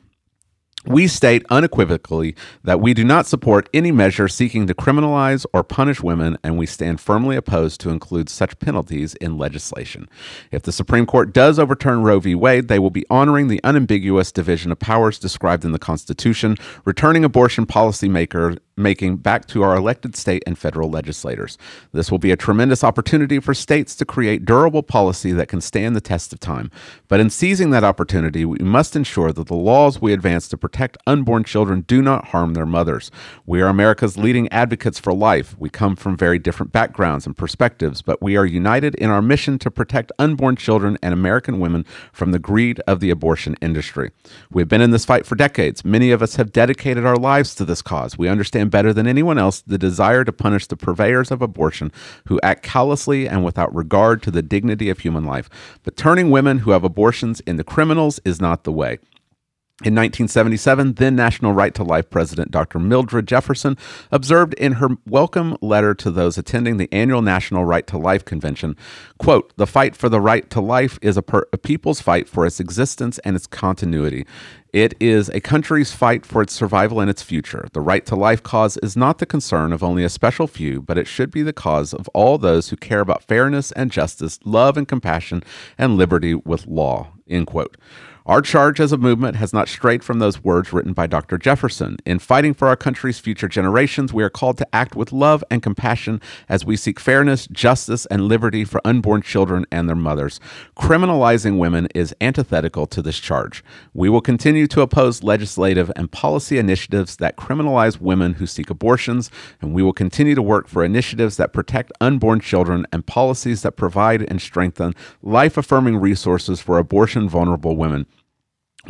Speaker 1: We state unequivocally that we do not support any measure seeking to criminalize or punish women, and we stand firmly opposed to include such penalties in legislation. If the Supreme Court does overturn Roe v. Wade, they will be honoring the unambiguous division of powers described in the Constitution, returning abortion policy maker making back to our elected state and federal legislators. This will be a tremendous opportunity for states to create durable policy that can stand the test of time. But in seizing that opportunity, we must ensure that the laws we advance to protect unborn children do not harm their mothers. We are America's leading advocates for life. We come from very different backgrounds and perspectives, but we are united in our mission to protect unborn children and American women from the greed of the abortion industry. We've been in this fight for decades. Many of us have dedicated our lives to this cause. We understand better than anyone else the desire to punish the purveyors of abortion who act callously and without regard to the dignity of human life. But turning women who have abortions into criminals is not the way. In 1977, then National Right to Life President Dr. Mildred Jefferson observed in her welcome letter to those attending the annual National Right to Life Convention, quote, "The fight for the right to life is a, per- a people's fight for its existence and its continuity. It is a country's fight for its survival and its future. The right to life cause is not the concern of only a special few, but it should be the cause of all those who care about fairness and justice, love and compassion, and liberty with law." End quote. Our charge as a movement has not strayed from those words written by Dr. Jefferson. In fighting for our country's future generations, we are called to act with love and compassion as we seek fairness, justice, and liberty for unborn children and their mothers. Criminalizing women is antithetical to this charge. We will continue to oppose legislative and policy initiatives that criminalize women who seek abortions, and we will continue to work for initiatives that protect unborn children and policies that provide and strengthen life affirming resources for abortion vulnerable women.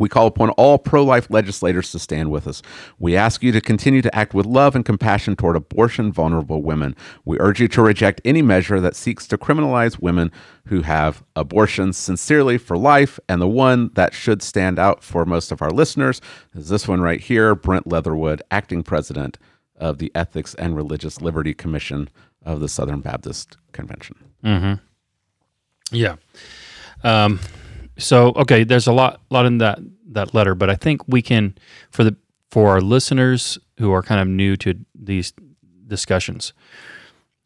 Speaker 1: We call upon all pro life legislators to stand with us. We ask you to continue to act with love and compassion toward abortion vulnerable women. We urge you to reject any measure that seeks to criminalize women who have abortions sincerely for life. And the one that should stand out for most of our listeners is this one right here Brent Leatherwood, acting president of the Ethics and Religious Liberty Commission of the Southern Baptist Convention. Mm-hmm.
Speaker 2: Yeah. Um, so okay, there's a lot lot in that that letter, but I think we can for the for our listeners who are kind of new to these discussions,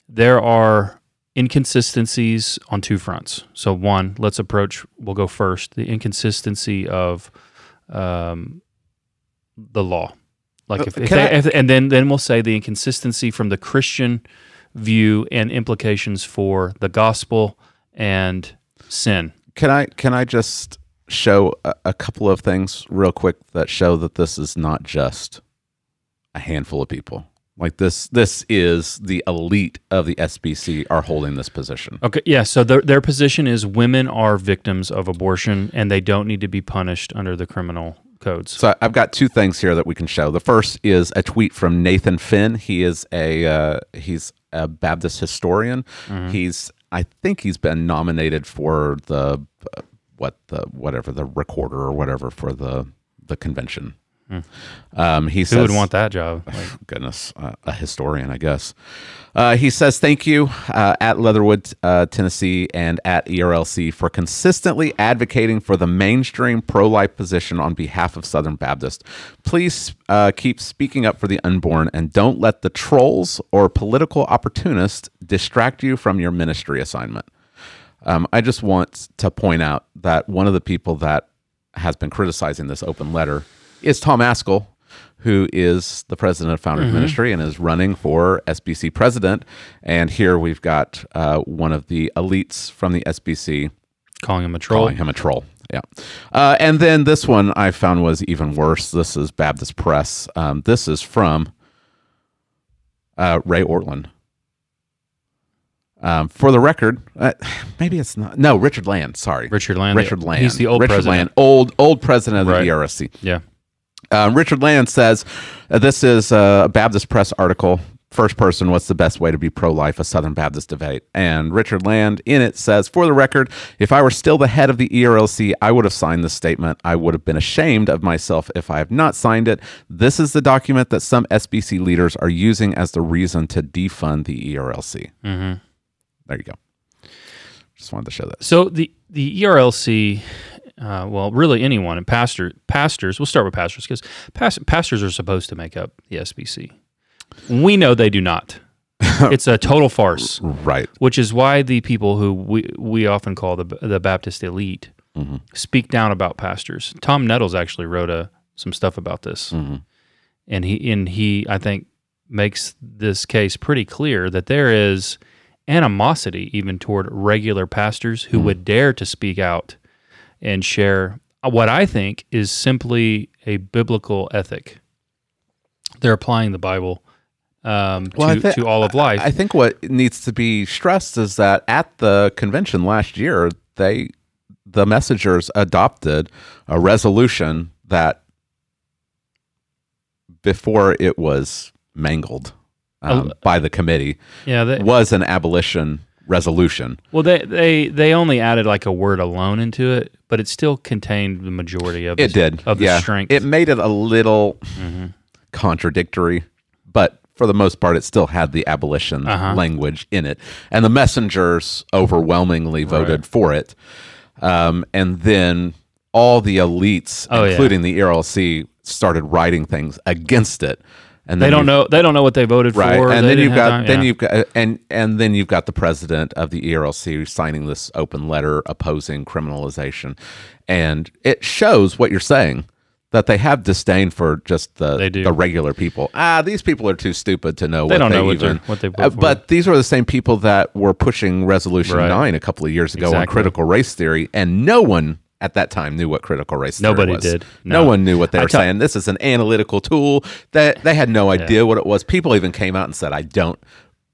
Speaker 2: there are inconsistencies on two fronts. So one, let's approach. We'll go first. The inconsistency of um, the law, like if, if, they,
Speaker 1: I-
Speaker 2: if and then then we'll say the inconsistency from the Christian view and implications for the gospel and sin.
Speaker 1: Can I can I just show a, a couple of things real quick that show that this is not just a handful of people. Like this this is the elite of the SBC are holding this position.
Speaker 2: Okay, yeah. So their their position is women are victims of abortion and they don't need to be punished under the criminal codes.
Speaker 1: So I've got two things here that we can show. The first is a tweet from Nathan Finn. He is a uh, he's a Baptist historian. He's I think he's been nominated for the uh, what the whatever the recorder or whatever for the the convention. Um, he
Speaker 2: Who
Speaker 1: says,
Speaker 2: would want that job? Like,
Speaker 1: goodness, uh, a historian, I guess. Uh, he says, Thank you uh, at Leatherwood, uh, Tennessee, and at ERLC for consistently advocating for the mainstream pro life position on behalf of Southern Baptist. Please uh, keep speaking up for the unborn and don't let the trolls or political opportunists distract you from your ministry assignment. Um, I just want to point out that one of the people that has been criticizing this open letter is Tom Ascol, who is the president of Founders Ministry and is running for SBC president. And here we've got uh, one of the elites from the SBC
Speaker 2: calling him a troll.
Speaker 1: calling him a troll. Yeah. Uh, and then this one I found was even worse. This is Baptist Press. Um, this is from uh, Ray Ortlund. Um, for the record, uh, maybe it's not. No, Richard Land. Sorry,
Speaker 2: Richard Land.
Speaker 1: Richard Land.
Speaker 2: He's the old
Speaker 1: Richard
Speaker 2: president.
Speaker 1: Land, old old president of the
Speaker 2: Right.
Speaker 1: ERSC.
Speaker 2: Yeah.
Speaker 1: Um, Richard Land says, uh, "This is a Baptist Press article. First person, what's the best way to be pro-life? A Southern Baptist debate." And Richard Land in it says, "For the record, if I were still the head of the ERLC, I would have signed this statement. I would have been ashamed of myself if I have not signed it. This is the document that some SBC leaders are using as the reason to defund the ERLC."
Speaker 2: hmm
Speaker 1: There you go. Just wanted to show that.
Speaker 2: So the the ERLC, uh, well, really anyone and pastor pastors. We'll start with pastors because past, pastors are supposed to make up the SBC. We know they do not. it's a total farce.
Speaker 1: Right.
Speaker 2: which is why the people who we we often call the the Baptist elite mm-hmm. speak down about pastors. Tom Nettles actually wrote a some stuff about this, mm-hmm. and he and he I think makes this case pretty clear that there is animosity even toward regular pastors who mm-hmm. would dare to speak out and share what I think is simply a biblical ethic. They're applying the Bible um,
Speaker 1: Well,
Speaker 2: to,
Speaker 1: thi-
Speaker 2: to all of life.
Speaker 1: I think what needs to be stressed is that at the convention last year, they the messengers adopted a resolution that before it was mangled um,
Speaker 2: Oh.
Speaker 1: by the committee
Speaker 2: yeah, they,
Speaker 1: was an abolition resolution.
Speaker 2: Well, they they they only added like a word alone into it, but it still contained the majority of
Speaker 1: It
Speaker 2: the,
Speaker 1: did.
Speaker 2: of the
Speaker 1: yeah.
Speaker 2: strength. Mm-hmm.
Speaker 1: It made it a little contradictory, but for the most part, it still had the abolition
Speaker 2: Uh-huh.
Speaker 1: language in it. And the messengers overwhelmingly voted for it. Um, and then all the elites,
Speaker 2: Oh, yeah.
Speaker 1: including the ERLC, started writing things against it. And
Speaker 2: they don't know they don't know what they voted
Speaker 1: right
Speaker 2: for.
Speaker 1: and then you've got
Speaker 2: time-
Speaker 1: then
Speaker 2: yeah.
Speaker 1: you've got and and then you've got the president of the ERLC signing this open letter opposing criminalization and it shows what you're saying that they have disdain for just the the regular people ah these people are too stupid to know
Speaker 2: They
Speaker 1: what
Speaker 2: don't
Speaker 1: they
Speaker 2: know what
Speaker 1: even
Speaker 2: what they
Speaker 1: Uh,
Speaker 2: for.
Speaker 1: but these were the same people that were pushing resolution
Speaker 2: Right.
Speaker 1: 9 a couple of years ago on critical race theory and no one at that time knew what critical race theory
Speaker 2: Nobody
Speaker 1: was.
Speaker 2: did.
Speaker 1: No.
Speaker 2: No.
Speaker 1: one knew what they were
Speaker 2: ta-
Speaker 1: saying. This is an analytical tool that they had no idea what it was. People even came out and said, "I don't."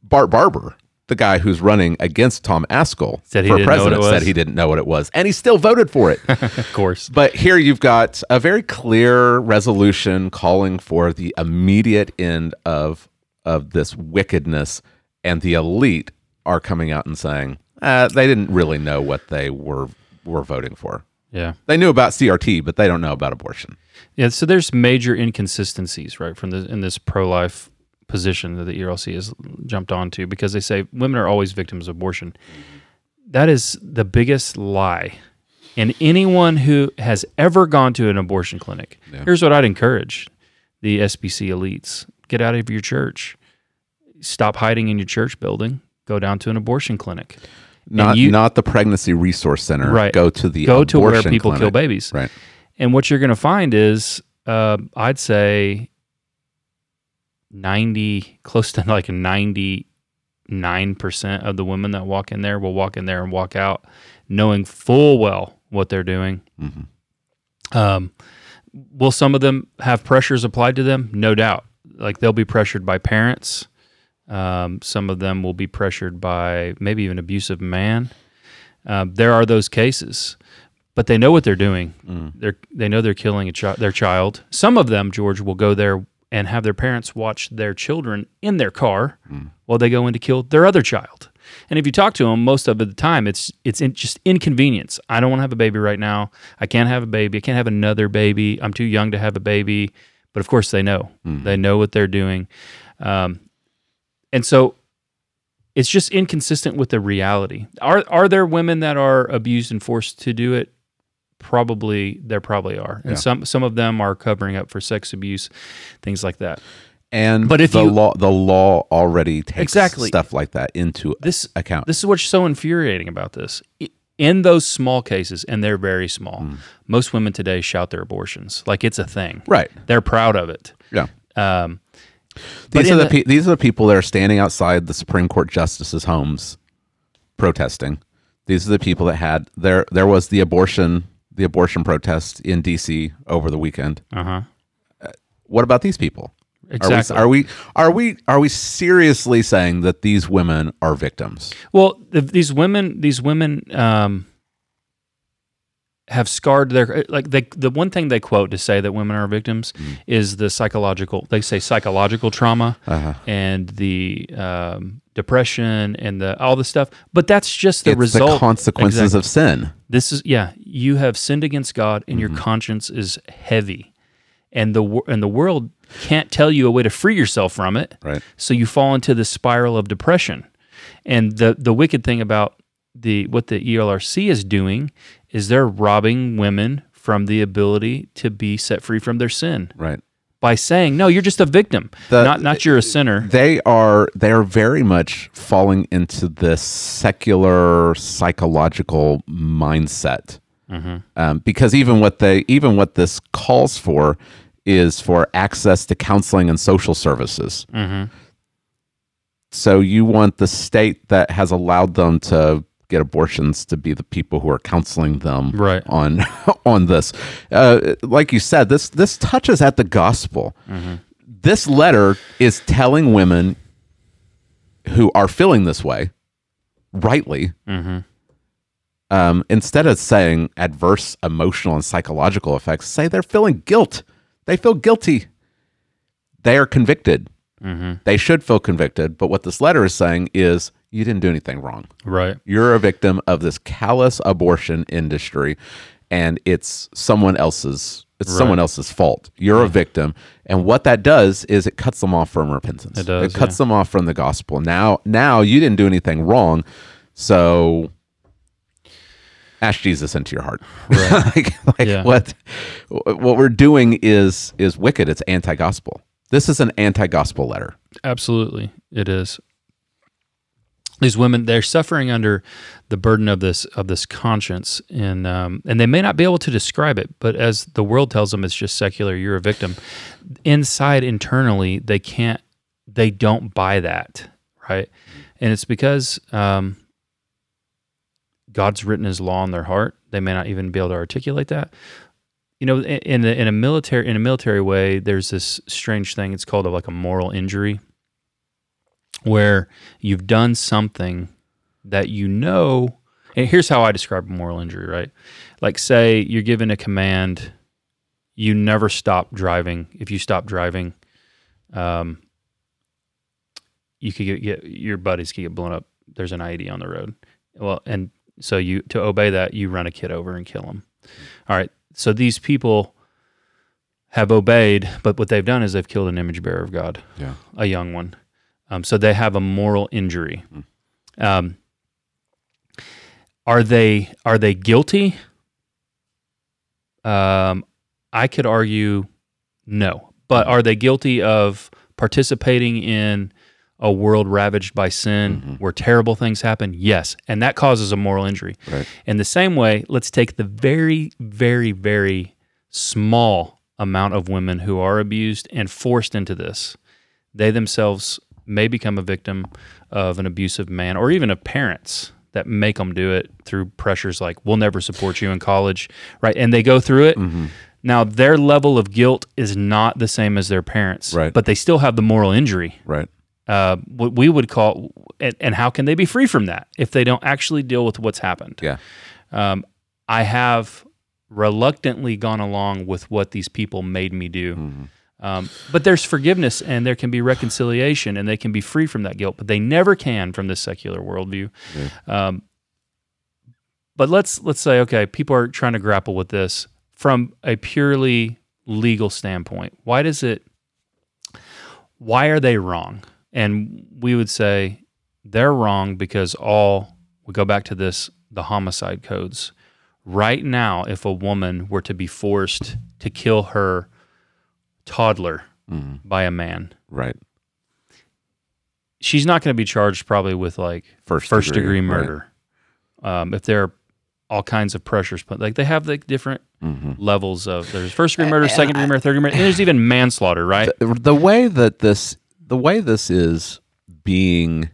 Speaker 1: Bart Barber, the guy who's running against Tom Ascol
Speaker 2: Said he
Speaker 1: for
Speaker 2: didn't know what
Speaker 1: president,
Speaker 2: it
Speaker 1: said he didn't know what it was, and he still voted for it.
Speaker 2: of course.
Speaker 1: but here you've got a very clear resolution calling for the immediate end of of this wickedness, and the elite are coming out and saying uh, they didn't really know what they were were voting for.
Speaker 2: Yeah.
Speaker 1: They knew about CRT, but they don't know about abortion.
Speaker 2: Yeah, so there's major inconsistencies, right, from the in this pro-life position that the ERLC has jumped onto because they say women are always victims of abortion. That is the biggest lie. And anyone who has ever gone to an abortion clinic, here's what I'd encourage the SBC elites: get out of your church, stop hiding in your church building, go down to an abortion clinic.
Speaker 1: Not
Speaker 2: you-
Speaker 1: not the pregnancy resource center.
Speaker 2: Right.
Speaker 1: Go to the
Speaker 2: Go to where people kill babies.
Speaker 1: Right.
Speaker 2: And what you're going to find is, uh, I'd say, ninety, close to like ninety nine percent of the women that walk in there will walk in there and walk out knowing full well what they're doing. Um, will some of them have pressures applied to them? No doubt. Like they'll be pressured by parents. Um, some of them will be pressured by maybe even abusive man. Um, there are those cases, but they know what they're doing. They're they know they're killing a chi- their child. Some of them, George, will go there and have their parents watch their children in their car while they go in to kill their other child. And if you talk to them, most of the time, it's it's in, just inconvenience. I don't want to have a baby right now. I can't have a baby. I can't have another baby. I'm too young to have a baby. But of course, they know. They know what they're doing. Um, and so it's just inconsistent with the reality. Are are there women that are abused and forced to do it? Probably there probably are. And
Speaker 1: Yeah.
Speaker 2: some some of them are covering up for sex abuse, things like that.
Speaker 1: And
Speaker 2: But if
Speaker 1: the
Speaker 2: you-
Speaker 1: law the law already takes
Speaker 2: Exactly.
Speaker 1: stuff like that into
Speaker 2: This
Speaker 1: account.
Speaker 2: this is what's so infuriating about this. In those small cases, and they're very small, most women today shout their abortions like it's a thing.
Speaker 1: right.
Speaker 2: They're proud of it.
Speaker 1: Yeah.
Speaker 2: Um, but
Speaker 1: These are the,
Speaker 2: the-
Speaker 1: these are the people that are standing outside the Supreme Court justices' homes protesting. These are the people that had there there was the abortion the abortion protest in DC over the weekend.
Speaker 2: uh huh.
Speaker 1: What about these people?
Speaker 2: Exactly.
Speaker 1: Are we, are we are we are we seriously saying that these women are victims?
Speaker 2: Well, the, these women, these women um, have scarred their like. They, the one thing they quote to say that women are victims
Speaker 1: Mm.
Speaker 2: is the psychological. They say psychological trauma
Speaker 1: Uh-huh.
Speaker 2: and the um, depression and the all the stuff. But that's just the
Speaker 1: it's
Speaker 2: result.
Speaker 1: the consequences
Speaker 2: Exactly.
Speaker 1: of sin.
Speaker 2: This is yeah. You have sinned against God, and
Speaker 1: Mm-hmm.
Speaker 2: your conscience is heavy, and the and the world can't tell you a way to free yourself from it.
Speaker 1: Right.
Speaker 2: So you fall into this spiral of depression. And the the wicked thing about the what the ELRC is doing is they're robbing women from the ability to be set free from their sin
Speaker 1: Right.
Speaker 2: by saying, "No, you're just a victim.
Speaker 1: The-
Speaker 2: not not you're a sinner."
Speaker 1: They are they are very much falling into this secular psychological mindset. Um, because even what they even what this calls for is for access to counseling and social services. So you want the state that has allowed them to get abortions to be the people who are counseling them
Speaker 2: Right.
Speaker 1: on on this. Uh, like you said, this this touches at the gospel. This letter is telling women who are feeling this way, rightly, um, instead of saying adverse emotional and psychological effects, say they're feeling guilt. They feel guilty. They are convicted. They should feel convicted. But what this letter is saying is you didn't do anything wrong.
Speaker 2: Right.
Speaker 1: You're a victim of this callous abortion industry, and it's someone else's. It's someone else's fault. You're a victim, and what that does is it cuts them off from repentance.
Speaker 2: It does,
Speaker 1: It cuts
Speaker 2: yeah.
Speaker 1: them off from the gospel. Now, now you didn't do anything wrong, so ask Jesus into your heart. like, like
Speaker 2: Yeah.
Speaker 1: what what we're doing is is wicked. It's anti-gospel. This is an anti-gospel letter.
Speaker 2: Absolutely, it is. These women, they're suffering under the burden of this of this conscience, and um, and they may not be able to describe it, but as the world tells them, it's just secular. You're a victim. Inside, internally, they can't, they don't buy that, right? And it's because um, God's written His law in their heart. They may not even be able to articulate that. You know, in in a, in a military in a military way, there's this strange thing. It's called a, like a moral injury, where you've done something that you know. And here's how I describe a moral injury. Right, like say you're given a command, you never stop driving. If you stop driving, um, you could get, get your buddies could get blown up. There's an IED on the road. Well, and so you to obey that, you run a kid over and kill him. All right. So these people have obeyed, but what they've done is they've killed an image bearer of God,
Speaker 1: Yeah.
Speaker 2: a young one. Um, so they have a moral injury. Um, are they are they guilty? Um, I could argue no, but are they guilty of participating in a world ravaged by sin where terrible things happen? Yes, and that causes a moral injury.
Speaker 1: Right.
Speaker 2: In the same way, let's take the very, very, very small amount of women who are abused and forced into this. They themselves may become a victim of an abusive man or even of parents that make them do it through pressures like, we'll never support you in college, right? And they go through it. Now, their level of guilt is not the same as their parents,
Speaker 1: Right.
Speaker 2: but they still have the moral injury
Speaker 1: Right.
Speaker 2: uh, what we would call, and, and how can they be free from that if they don't actually deal with what's happened?
Speaker 1: Yeah.
Speaker 2: Um, I have reluctantly gone along with what these people made me do.
Speaker 1: Mm-hmm.
Speaker 2: Um, but there's forgiveness and there can be reconciliation and they can be free from that guilt, but they never can from this secular worldview. Um, but let's let's say okay, people are trying to grapple with this from a purely legal standpoint. Why does it? Why are they wrong? And we would say they're wrong because all we go back to this the homicide codes. Right now, if a woman were to be forced to kill her toddler by a man,
Speaker 1: Right.
Speaker 2: she's not going to be charged probably with like
Speaker 1: First
Speaker 2: first
Speaker 1: degree,
Speaker 2: degree,
Speaker 1: right.
Speaker 2: murder. Um, if there are all kinds of pressures, but like they have like different
Speaker 1: Mm-hmm.
Speaker 2: levels of there's first degree murder, second degree murder, third degree murder, and there's even manslaughter, right?
Speaker 1: the, the way that this the way this is being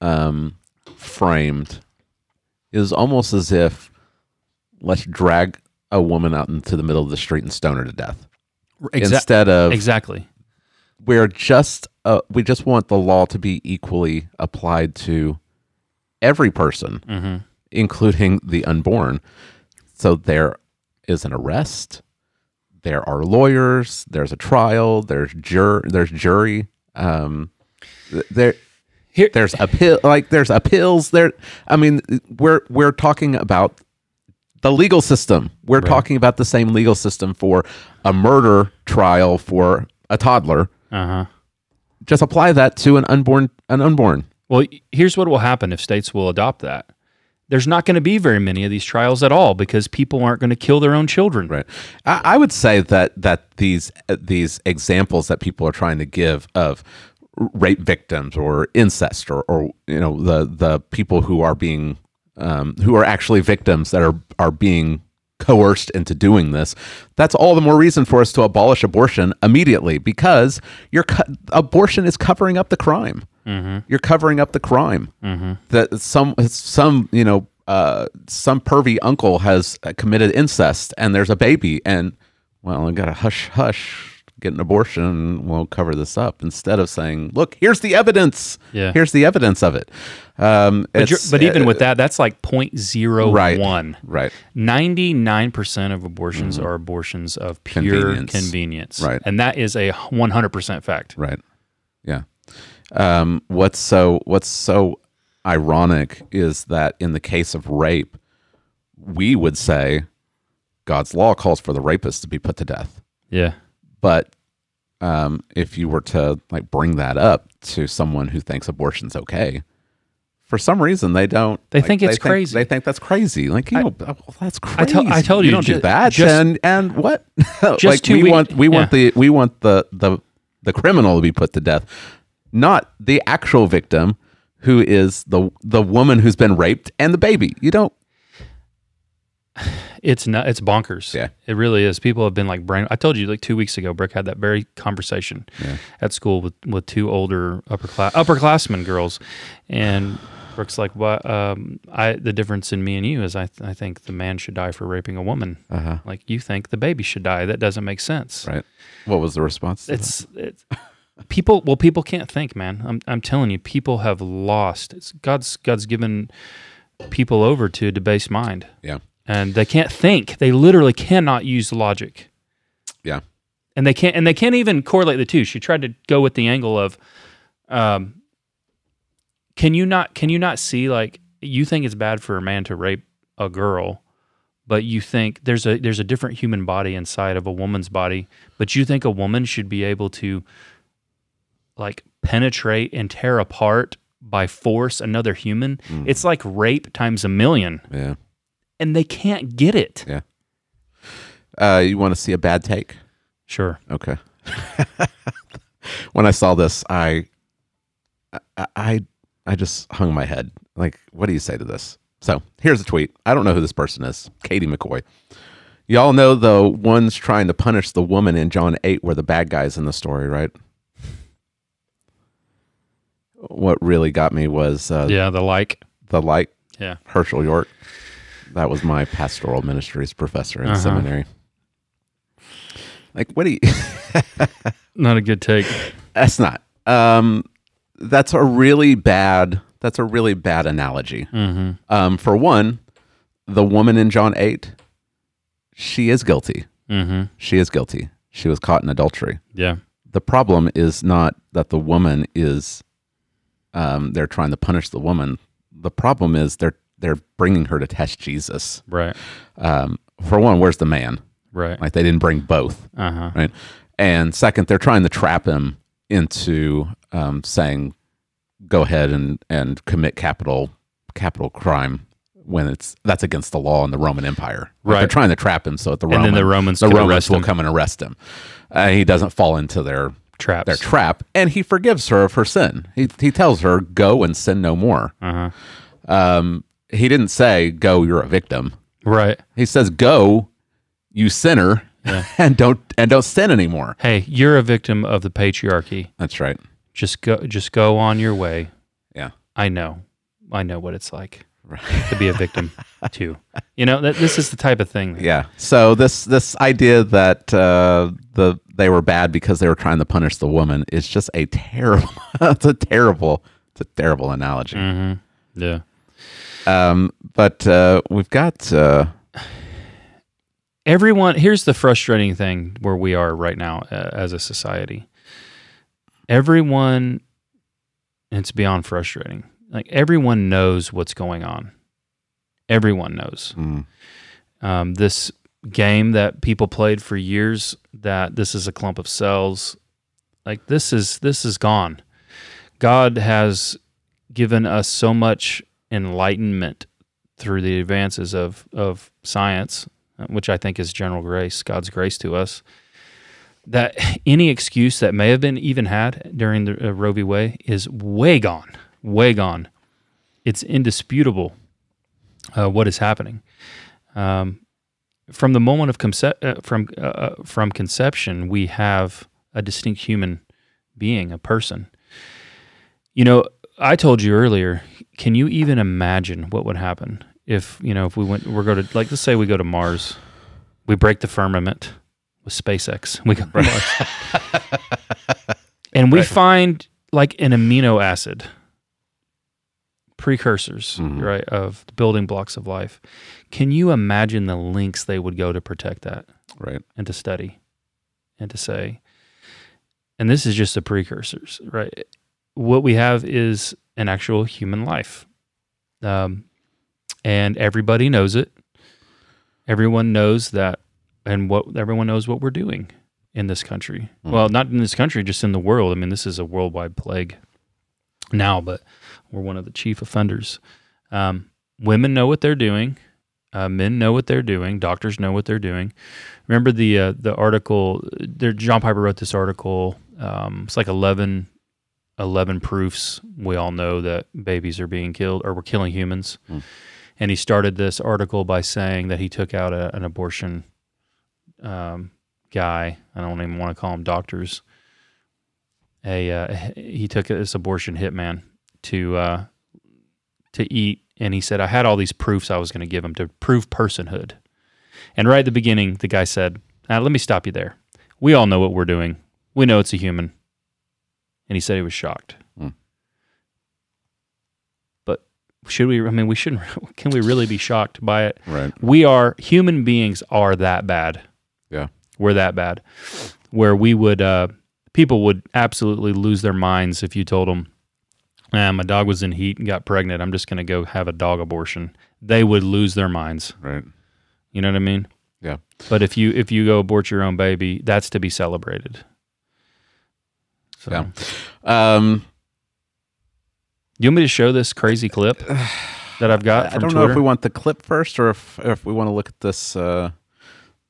Speaker 1: um framed is almost as if let's drag a woman out into the middle of the street and stone her to death
Speaker 2: Exa-
Speaker 1: instead of
Speaker 2: exactly.
Speaker 1: we're just uh, we just want the law to be equally applied to every person
Speaker 2: Mm-hmm.
Speaker 1: including the unborn so there is an arrest there are lawyers there's a trial there's jur there's jury um there
Speaker 2: Here-
Speaker 1: there's appeal like there's appeals there i mean we're we're talking about the legal system we're talking about the same legal system for a murder trial for a toddler
Speaker 2: Uh huh.
Speaker 1: just apply that to an unborn an unborn
Speaker 2: Well, here's what will happen if states will adopt that. There's not going to be very many of these trials at all because people aren't going to kill their own children.
Speaker 1: Right. I, I would say that that these these examples that people are trying to give of rape victims or incest or, or you know the the people who are being um, who are actually victims that are are being coerced into doing this that's all the more reason for us to abolish abortion immediately because your co- abortion is covering up the crime. You're covering up the crime. That some some you know uh, some pervy uncle has committed incest and there's a baby and well I got to hush hush get an abortion and we'll cover this up instead of saying look here's the evidence
Speaker 2: Yeah.
Speaker 1: here's the evidence of it um,
Speaker 2: But, but even
Speaker 1: uh,
Speaker 2: with that, that's like 0.01.
Speaker 1: right right
Speaker 2: 99% of abortions are abortions of pure
Speaker 1: Mm-hmm. Convenience.
Speaker 2: convenience.
Speaker 1: Right.
Speaker 2: And that is a 100% fact.
Speaker 1: Right. Yeah. Um, what's so what's so ironic is that in the case of rape, we would say God's law calls for the rapist to be put to death.
Speaker 2: Yeah.
Speaker 1: But um, if you were to like bring that up to someone who thinks abortion's okay, for some reason they don't.
Speaker 2: They
Speaker 1: like,
Speaker 2: think it's crazy.
Speaker 1: They think that's crazy. Like you
Speaker 2: I-
Speaker 1: know, well, that's crazy.
Speaker 2: I tell- I told you, you
Speaker 1: don't do that.
Speaker 2: just-
Speaker 1: and and what?
Speaker 2: Just
Speaker 1: like we
Speaker 2: week-
Speaker 1: want we want the we want the the the criminal to be put to death, not the actual victim, who is the the woman who's been raped and the baby. You don't.
Speaker 2: It's not. It's bonkers.
Speaker 1: Yeah.
Speaker 2: it really is. People have been like brain. I told you like two weeks ago. Brick had that very conversation at school with with two older upper class upperclassmen girls, and Brooke's like, "What? Um, I the difference in me and you is I th- I think the man should die for raping a woman.
Speaker 1: Uh-huh.
Speaker 2: Like you think the baby should die. That doesn't make sense.
Speaker 1: Right. What was the response? to that?
Speaker 2: It's it's people. Well, people can't think, man. I'm I'm telling you, people have lost. It's God's God's given people over to a debased mind
Speaker 1: yeah.
Speaker 2: And they can't think. They literally cannot use logic,
Speaker 1: Yeah.
Speaker 2: and they can't. And they can't even correlate the two. She tried to go with the angle of, um, can you not? Can you not see like you think it's bad for a man to rape a girl, but you think there's a there's a different human body inside of a woman's body, but you think a woman should be able to like penetrate and tear apart by force another human. It's like rape times a million
Speaker 1: Yeah.
Speaker 2: And they can't get it.
Speaker 1: Yeah. Uh, you want to see a bad take?
Speaker 2: Sure.
Speaker 1: Okay. when I saw this, I, I, I, I just hung my head. Like, what do you say to this? So here's a tweet. I don't know who this person is. Katie McCoy. Y'all know the ones trying to punish the woman in John 8 were the bad guys in the story, right? What really got me was uh,
Speaker 2: Yeah, the like.
Speaker 1: the like,
Speaker 2: Yeah.
Speaker 1: Hershael York. That was my pastoral ministries professor in
Speaker 2: Uh-huh.
Speaker 1: seminary. Like, what do you?
Speaker 2: Not a good take.
Speaker 1: that's not. Um, that's a really bad. That's a really bad analogy.
Speaker 2: Mm-hmm.
Speaker 1: Um, for one, the woman in John eight, she is guilty.
Speaker 2: Mm-hmm.
Speaker 1: She is guilty. She was caught in adultery.
Speaker 2: Yeah.
Speaker 1: The problem is not that the woman is. Um, they're trying to punish the woman. The problem is they're they're bringing her to test Jesus.
Speaker 2: Right.
Speaker 1: Um, for one, where's the man?
Speaker 2: Right.
Speaker 1: Like they didn't bring both,
Speaker 2: Uh huh.
Speaker 1: right? And second, they're trying to trap him into um, saying, "Go ahead and and commit capital capital crime." When it's that's against the law in the Roman Empire, Like, They're trying to trap him so that the
Speaker 2: And
Speaker 1: Roman,
Speaker 2: then the Romans
Speaker 1: the Romans will
Speaker 2: him.
Speaker 1: come and arrest him. Uh, he doesn't fall into their
Speaker 2: trap,
Speaker 1: their trap, and he forgives her of her sin. He he tells her, "Go and sin no more."
Speaker 2: uh huh.
Speaker 1: Um, he didn't say, "Go, you're a victim."
Speaker 2: Right.
Speaker 1: He says, "Go, you sinner, and don't and don't sin anymore."
Speaker 2: Hey, you're a victim of the patriarchy.
Speaker 1: That's right.
Speaker 2: Just go. Just go on your way.
Speaker 1: Yeah.
Speaker 2: I know. I know what it's like to be a victim too. You know, that, this is the type of thing.
Speaker 1: Yeah. So this this idea that uh, the they were bad because they were trying to punish the woman is just a terrible. it's a terrible. It's a terrible analogy.
Speaker 2: Mm-hmm. Yeah.
Speaker 1: Um, but uh, we've got. Uh,
Speaker 2: everyone here's the frustrating thing where we are right now uh, as a society. Everyone it's beyond frustrating like everyone knows what's going on. Everyone knows.
Speaker 1: Mm,
Speaker 2: um, this game that people played for years that this is a clump of cells like this is this is gone. God has given us so much enlightenment through the advances of of science which i think is general grace god's grace to us that any excuse that may have been even had during the uh, roe v wade is way gone way gone it's indisputable uh, what is happening um, from the moment of conce- uh, from uh, uh, from conception, we have a distinct human being, a person. You know, I told you earlier. Can you even imagine what would happen if you know if we went? We're going to like let's say we go to Mars, we break the firmament with SpaceX. We go to Mars, and we find like an amino acid precursors,
Speaker 1: Mhm.
Speaker 2: right, of the building blocks of life. Can you imagine the links they would go to protect that
Speaker 1: right.
Speaker 2: and to study and to say, and this is just the precursors, right? what we have is an actual human life. Um, and everybody knows it. Everyone knows that, and what everyone knows what we're doing in this country. Well, not in this country, just in the world. I mean, this is a worldwide plague now, but we're one of the chief offenders. Um, women know what they're doing. Uh, men know what they're doing. Doctors know what they're doing. Remember the uh, the article? There, John Piper wrote this article. Um, it's like 11, 11 proofs we all know that babies are being killed or we're killing humans. And he started this article by saying that he took out a, an abortion um, guy. I don't even want to call him doctors. A uh, he took this abortion hitman to uh, to eat, and he said, "I had all these proofs I was going to give him to prove personhood." And right at the beginning, the guy said, "Now let me stop you there. We all know what we're doing. We know it's a human." And he said he was shocked.
Speaker 1: Hmm.
Speaker 2: But should we? I mean, we shouldn't. Can we really be shocked by it?
Speaker 1: Right.
Speaker 2: We are human beings. Are that bad?
Speaker 1: Yeah.
Speaker 2: we're that bad where we would uh, people would absolutely lose their minds if you told them ah, my dog was in heat and got pregnant i'm just going to go have a dog abortion they would lose their minds
Speaker 1: Right.
Speaker 2: you know what i mean
Speaker 1: Yeah.
Speaker 2: but if you if you go abort your own baby that's to be celebrated so
Speaker 1: Yeah. Um,
Speaker 2: you want me to show this crazy clip that i've got
Speaker 1: I don't
Speaker 2: twitter
Speaker 1: know if we want the clip first or if, or if we want to look at this uh,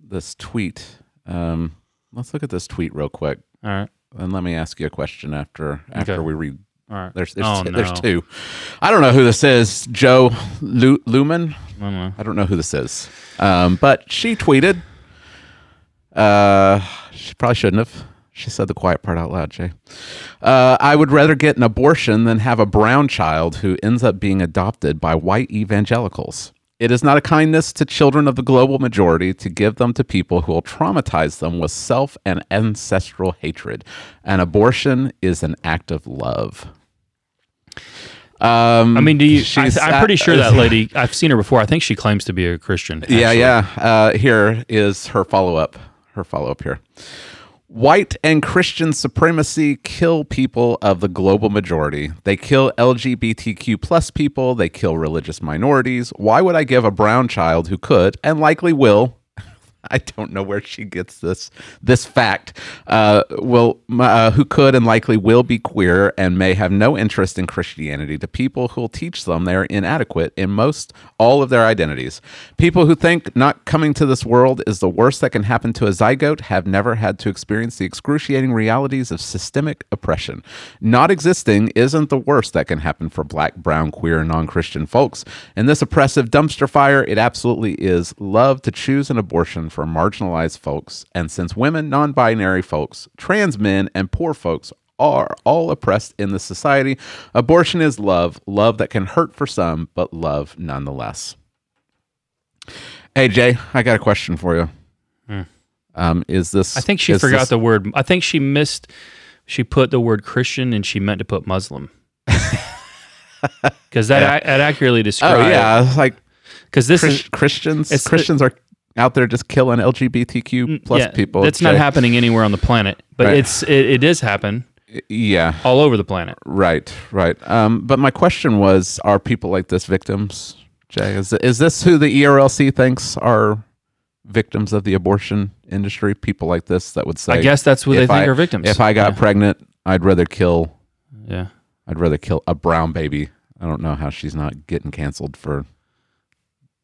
Speaker 1: this tweet. Um, let's look at this tweet real quick,
Speaker 2: all right
Speaker 1: and let me ask you a question after after
Speaker 2: Okay.
Speaker 1: we read.
Speaker 2: all right
Speaker 1: There's there's,
Speaker 2: oh,
Speaker 1: t-
Speaker 2: no.
Speaker 1: there's two. I don't know who this is. Joe Lu- Luehmann.
Speaker 2: I don't know.
Speaker 1: I don't know who this is. Um, but she tweeted. Uh, she probably shouldn't have. She said the quiet part out loud, Jay. Uh, I would rather get an abortion than have a brown child who ends up being adopted by white evangelicals. It is not a kindness to children of the global majority to give them to people who will traumatize them with self and ancestral hatred. An abortion is an act of love. Um,
Speaker 2: I mean, do you? I, I'm pretty sure that lady. I've seen her before. I think she claims to be a Christian.
Speaker 1: Yeah, yeah. Uh, here is her follow up. Her follow up here. White and Christian supremacy kill people of the global majority. They kill LGBTQ plus people. They kill religious minorities. Why would I give a brown child who could and likely will? I don't know where she gets this this fact. Uh, uh, who could and likely will be queer and may have no interest in Christianity to people who will teach them they are inadequate in most all of their identities. People who think not coming to this world is the worst that can happen to a zygote have never had to experience the excruciating realities of systemic oppression. Not existing isn't the worst that can happen for black, brown, queer, non-Christian folks. In this oppressive dumpster fire, it absolutely is love to choose an abortion for marginalized folks. And since women, non binary folks, trans men, and poor folks are all oppressed in the society, abortion is love, love that can hurt for some, but love nonetheless. Hey, Jay, I got a question for you. Um, is this?
Speaker 2: I think she forgot
Speaker 1: this-
Speaker 2: the word. I think she missed. She put the word Christian and she meant to put Muslim. Because that that accurately
Speaker 1: Oh
Speaker 2: describes.
Speaker 1: yeah, like
Speaker 2: Because this
Speaker 1: Chris-
Speaker 2: is
Speaker 1: Christians. Christians are out there just killing LGBTQ plus
Speaker 2: yeah,
Speaker 1: people.
Speaker 2: That's not happening anywhere on the planet, but
Speaker 1: Right.
Speaker 2: it's it, it does happen
Speaker 1: Yeah,
Speaker 2: all over the planet.
Speaker 1: right, right. Um, but my question was: Are people like this victims? Jay, is is this who the ERLC thinks are victims of the abortion industry? People like this that would say,
Speaker 2: I guess that's what they think
Speaker 1: I-
Speaker 2: are victims.
Speaker 1: If I got
Speaker 2: yeah.
Speaker 1: pregnant, I'd rather kill.
Speaker 2: yeah.
Speaker 1: I'd rather kill a brown baby. I don't know how she's not getting canceled for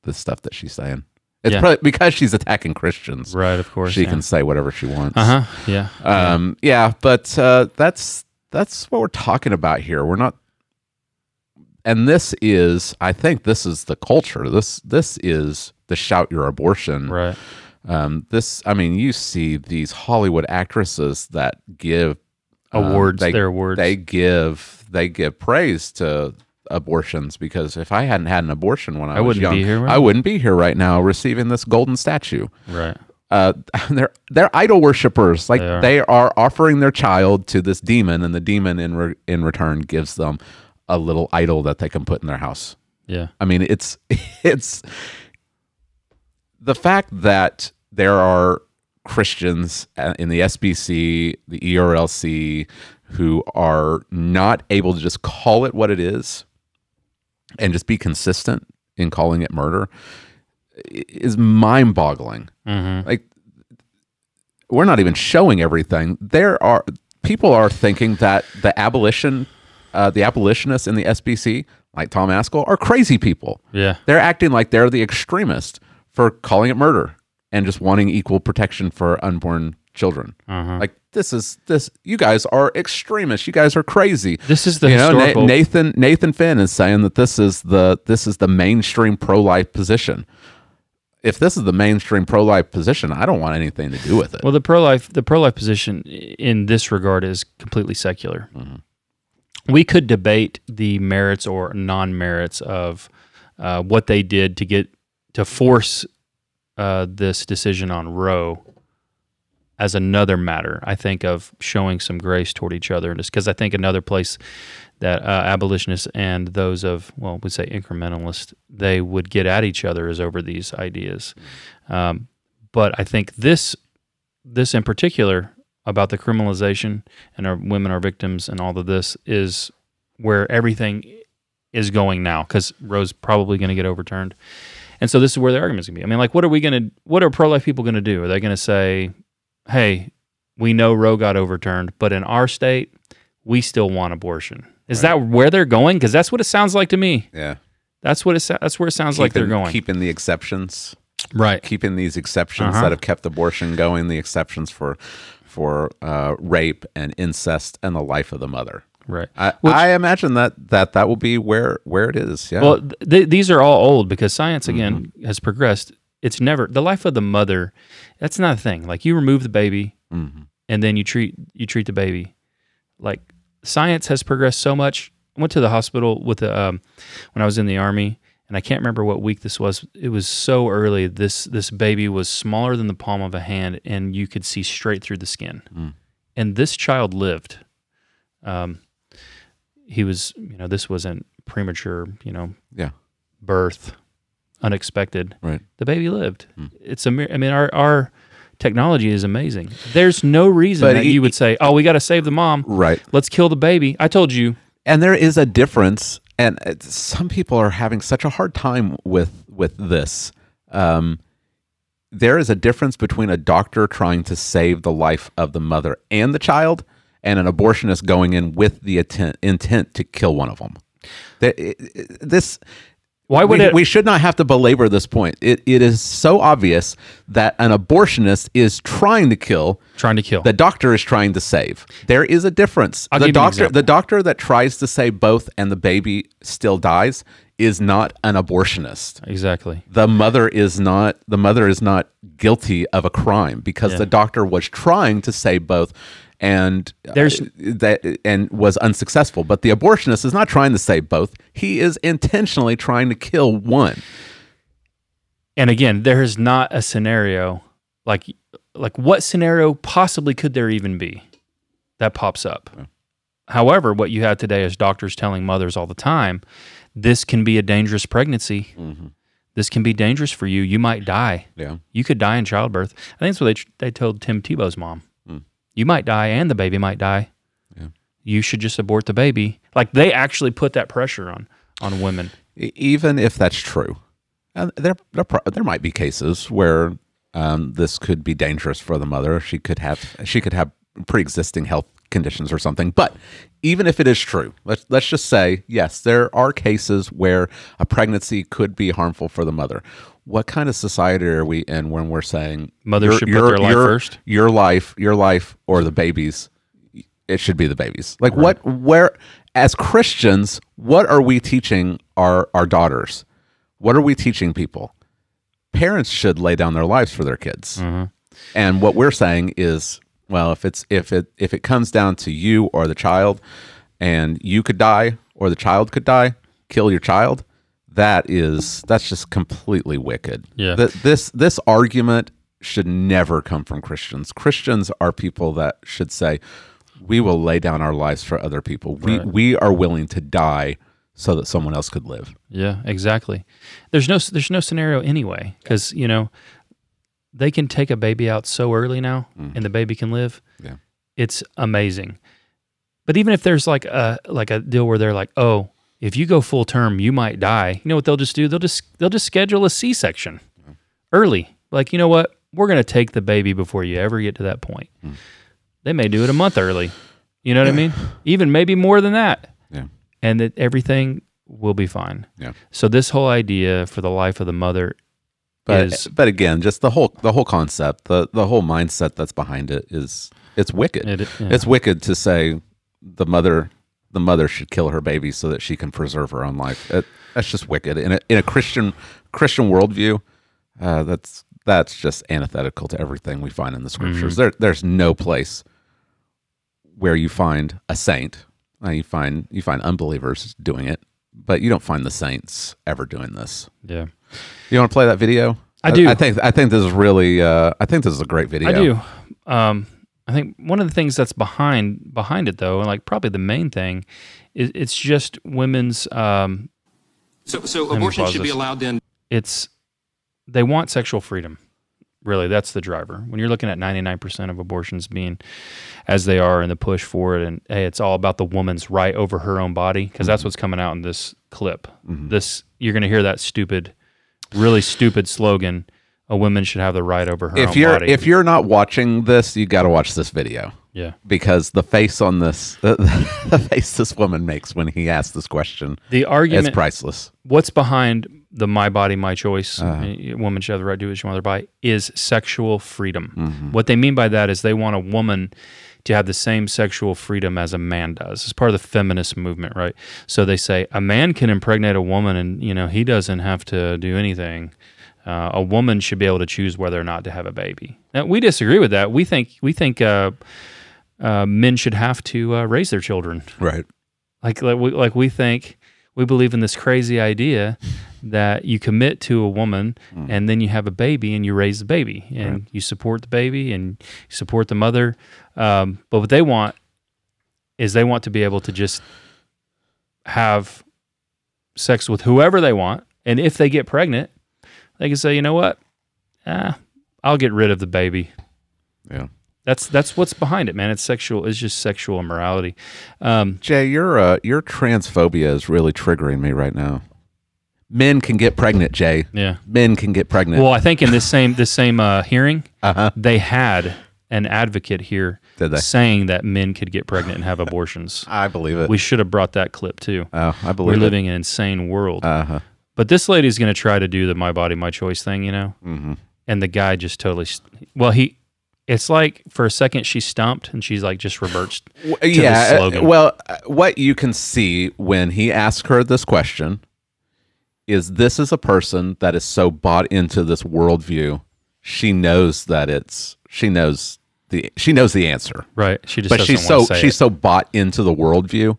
Speaker 1: the stuff that she's saying. It's
Speaker 2: Yeah.
Speaker 1: probably because she's attacking Christians.
Speaker 2: right, of course.
Speaker 1: She
Speaker 2: yeah.
Speaker 1: can say whatever she wants.
Speaker 2: Uh huh. Yeah.
Speaker 1: Um, yeah, but uh, that's that's what we're talking about here. We're not, and this is, I think, this is the culture. This this is the shout your abortion.
Speaker 2: right.
Speaker 1: Um, this, I mean, you see these Hollywood actresses that give um,
Speaker 2: Awards.
Speaker 1: they,
Speaker 2: their awards.
Speaker 1: They give they give praise to abortions because if I hadn't had an abortion when I,
Speaker 2: I
Speaker 1: was
Speaker 2: wouldn't
Speaker 1: young,
Speaker 2: be here right
Speaker 1: I wouldn't be here right now receiving this golden statue
Speaker 2: right.
Speaker 1: uh, they're they're idol worshippers. Like
Speaker 2: They are.
Speaker 1: they are offering their child to this demon, and the demon in re- in return gives them a little idol that they can put in their house.
Speaker 2: Yeah.
Speaker 1: I mean, it's it's the fact that there are Christians uh, in the SBC, the ERLC, who are not able to just call it what it is and just be consistent in calling it murder is mind boggling. Like, we're not even showing everything. There are people are thinking that the abolition, uh, the abolitionists in the SBC, like Tom Ascol, are crazy people.
Speaker 2: Yeah.
Speaker 1: They're acting like they're the extremist for calling it murder and just wanting equal protection for unborn children. Like this is this. You guys are extremists. You guys are crazy.
Speaker 2: This is the
Speaker 1: you know, Nathan Nathan Finn is saying that this is the this is the mainstream pro life position. If this is the mainstream pro life position, I don't want anything to do with it.
Speaker 2: Well, the pro life the pro life position in this regard is completely secular. We could debate the merits or non merits of uh, what they did to get to force uh, this decision on Roe as another matter. I think of showing some grace toward each other, just because I think another place that uh, abolitionists and those of well, we say incrementalists, they would get at each other is over these ideas. Um, but I think this this in particular about the criminalization and our women are victims and all of this is where everything is going now because Roe's probably going to get overturned. And so this is where the argument's going to be. I mean, like, what are we going to, what are pro life people going to do? Are they going to say, hey, we know Roe got overturned, but in our state, we still want abortion? Is that where they're going? Because that's what it sounds like to me.
Speaker 1: yeah,
Speaker 2: That's what it. That's where it sounds like they're going.
Speaker 1: Keeping the exceptions.
Speaker 2: right.
Speaker 1: keeping these exceptions
Speaker 2: Uh-huh.
Speaker 1: that have kept abortion going, the exceptions for for uh, rape and incest and the life of the mother.
Speaker 2: Right.
Speaker 1: I,
Speaker 2: Which-
Speaker 1: I imagine that, that that will be where where it is. Yeah.
Speaker 2: Well, th- these are all old because science again
Speaker 1: Mm-hmm.
Speaker 2: has progressed. It's never the life of the mother. That's not a thing. Like you remove the baby
Speaker 1: Mhm.
Speaker 2: and then you treat you treat the baby. Like science has progressed so much. I went to the hospital with the um, when I was in the army, and I can't remember what week this was. It was so early. This this baby was smaller than the palm of a hand, and you could see straight through the skin.
Speaker 1: Mm.
Speaker 2: And this child lived. Um, he was, you know, this wasn't premature, you know,
Speaker 1: yeah.
Speaker 2: birth, unexpected.
Speaker 1: Right.
Speaker 2: The baby lived.
Speaker 1: Hmm.
Speaker 2: It's a. mir- I mean, our our technology is amazing. There's no reason
Speaker 1: But
Speaker 2: that
Speaker 1: he-
Speaker 2: you would say, "Oh, we got to save the mom.
Speaker 1: Right.
Speaker 2: Let's kill the baby." I told you.
Speaker 1: And there is a difference, and it's- some people are having such a hard time with with this. Um, there is a difference between a doctor trying to save the life of the mother and the child, and an abortionist going in with the intent, intent to kill one of them. The- This
Speaker 2: Why would
Speaker 1: we,
Speaker 2: it?
Speaker 1: we should not have to belabor this point. It, it is so obvious that an abortionist is trying to kill
Speaker 2: trying to kill.
Speaker 1: the doctor is trying to save. There is a difference.
Speaker 2: I'll
Speaker 1: the
Speaker 2: give you an
Speaker 1: doctor the doctor that tries to save both and the baby still dies is not an abortionist.
Speaker 2: exactly.
Speaker 1: The mother is not the mother is not guilty of a crime because
Speaker 2: Yeah.
Speaker 1: the doctor was trying to save both and uh,
Speaker 2: There's-
Speaker 1: that and was unsuccessful. But the abortionist is not trying to save both. He is intentionally trying to kill one.
Speaker 2: And again, there is not a scenario like like what scenario possibly could there even be that pops up. However, what you have today is doctors telling mothers all the time, this can be a dangerous pregnancy. This can be dangerous for you. You might die.
Speaker 1: Yeah.
Speaker 2: You could die in childbirth. I think that's what they they told Tim Tebow's mom. You might die, and the baby might die.
Speaker 1: Yeah.
Speaker 2: You should just abort the baby. Like they actually put that pressure on on women.
Speaker 1: Even if that's true, and there there, there might be cases where um, this could be dangerous for the mother. She could have she could have pre-existing health conditions or something. But even if it is true, let's let's just say yes, there are cases where a pregnancy could be harmful for the mother. What kind of society are we in when we're saying
Speaker 2: Mothers should put their life first?
Speaker 1: Your life, your life, or the baby's it should be the babies. Like what where as Christians, what are we teaching our our daughters? What are we teaching people? Parents should lay down their lives for their kids. Mm-hmm. And what we're saying is, well, if it's if it if it comes down to you or the child and you could die or the child could die, kill your child, that is that's just completely wicked.
Speaker 2: Yeah.
Speaker 1: Th- this this argument should never come from Christians. Christians are people that should say, we will lay down our lives for other people. We
Speaker 2: Right.
Speaker 1: we are willing to die so that someone else could live.
Speaker 2: Yeah, exactly. There's no there's no scenario anyway because you know they can take a baby out so early now mm. and the baby can live.
Speaker 1: Yeah.
Speaker 2: It's amazing. But even if there's like a like a deal where they're like, "Oh, if you go full term, you might die." You know what they'll just do? They'll just they'll just schedule a C-section early. Like, you know what? We're going to take the baby before you ever get to that point. Hmm. They may do it a month early. You know what I mean? Even maybe more than that.
Speaker 1: Yeah.
Speaker 2: And that everything will be fine.
Speaker 1: Yeah.
Speaker 2: So this whole idea for the life of the mother
Speaker 1: But
Speaker 2: is
Speaker 1: but again, just the whole the whole concept, the the whole mindset that's behind it is it's wicked.
Speaker 2: It- yeah.
Speaker 1: It's wicked to say the mother the mother should kill her baby so that she can preserve her own life. It, that's just wicked in a in a Christian Christian worldview. Uh, that's that's just antithetical to everything we find in the scriptures.
Speaker 2: Mm-hmm.
Speaker 1: There there's no place where you find a saint. Uh, you find you find unbelievers doing it, but you don't find the saints ever doing this.
Speaker 2: yeah.
Speaker 1: You want to play that video?
Speaker 2: I do.
Speaker 1: I, think I think this is really. Uh, I think this is a great video.
Speaker 2: I do. Um, I think one of the things that's behind behind it though, and like probably the main thing, is it's just women's. Um,
Speaker 4: So, so abortion
Speaker 2: pause
Speaker 4: should be allowed then
Speaker 2: it's they want sexual freedom. Really, that's the driver. When you're looking at 99% of abortions being as they are and the push for it, and hey, it's all about the woman's right over her own body, because that's what's coming out in this clip. This you're going to hear that stupid, really stupid slogan: "A woman should have the right over her
Speaker 1: If
Speaker 2: own
Speaker 1: you're
Speaker 2: body."
Speaker 1: if you're not watching this, you got to watch this video
Speaker 2: yeah,
Speaker 1: because the face on this, the, the face this woman makes when he asks this question,
Speaker 2: the
Speaker 1: argument
Speaker 2: argument
Speaker 1: priceless.
Speaker 2: what's behind the my body my choice
Speaker 1: Uh-huh.
Speaker 2: woman should have the right to do what she wants to her body is sexual freedom
Speaker 1: Mm-hmm.
Speaker 2: what they mean by that is they want a woman to have the same sexual freedom as a man does it's part of the feminist movement right so they say a man can impregnate a woman and you know he doesn't have to do anything uh, a woman should be able to choose whether or not to have a baby. Now we disagree with that. We think we think uh, uh, men should have to uh, raise their children.
Speaker 1: Right.
Speaker 2: like like we, like we think we believe in this crazy idea that you commit to a woman and then you have a baby and you raise the baby and you support the baby and you support the mother. Um, but what they want is they want to be able to just have sex with whoever they want, and if they get pregnant, they can say, you know what, ah, I'll get rid of the baby.
Speaker 1: Yeah.
Speaker 2: That's that's what's behind it, man. It's sexual. It's just sexual immorality. Um,
Speaker 1: Jay, your uh, your transphobia is really triggering me right now. Men can get pregnant, Jay.
Speaker 2: yeah.
Speaker 1: Men can get pregnant.
Speaker 2: Well, I think in this same this same uh, hearing,
Speaker 1: uh-huh.
Speaker 2: they had an advocate here saying that men could get pregnant and have abortions.
Speaker 1: I believe it.
Speaker 2: we should have brought that clip too.
Speaker 1: oh, I
Speaker 2: We're
Speaker 1: believe it.
Speaker 2: living in an insane world.
Speaker 1: Uh-huh.
Speaker 2: But this lady's going to try to do the my body my choice thing, you know.
Speaker 1: Mhm.
Speaker 2: And the guy just totally st- well he. It's like for a second she's stumped and she's like just reverts.
Speaker 1: Yeah. uh,
Speaker 2: slogan.
Speaker 1: Well, uh, what you can see when he asked her this question is this is a person that is so bought into this worldview. She knows that it's she knows the she knows the answer,
Speaker 2: Right. She just
Speaker 1: but she's so she's
Speaker 2: it.
Speaker 1: so bought into the worldview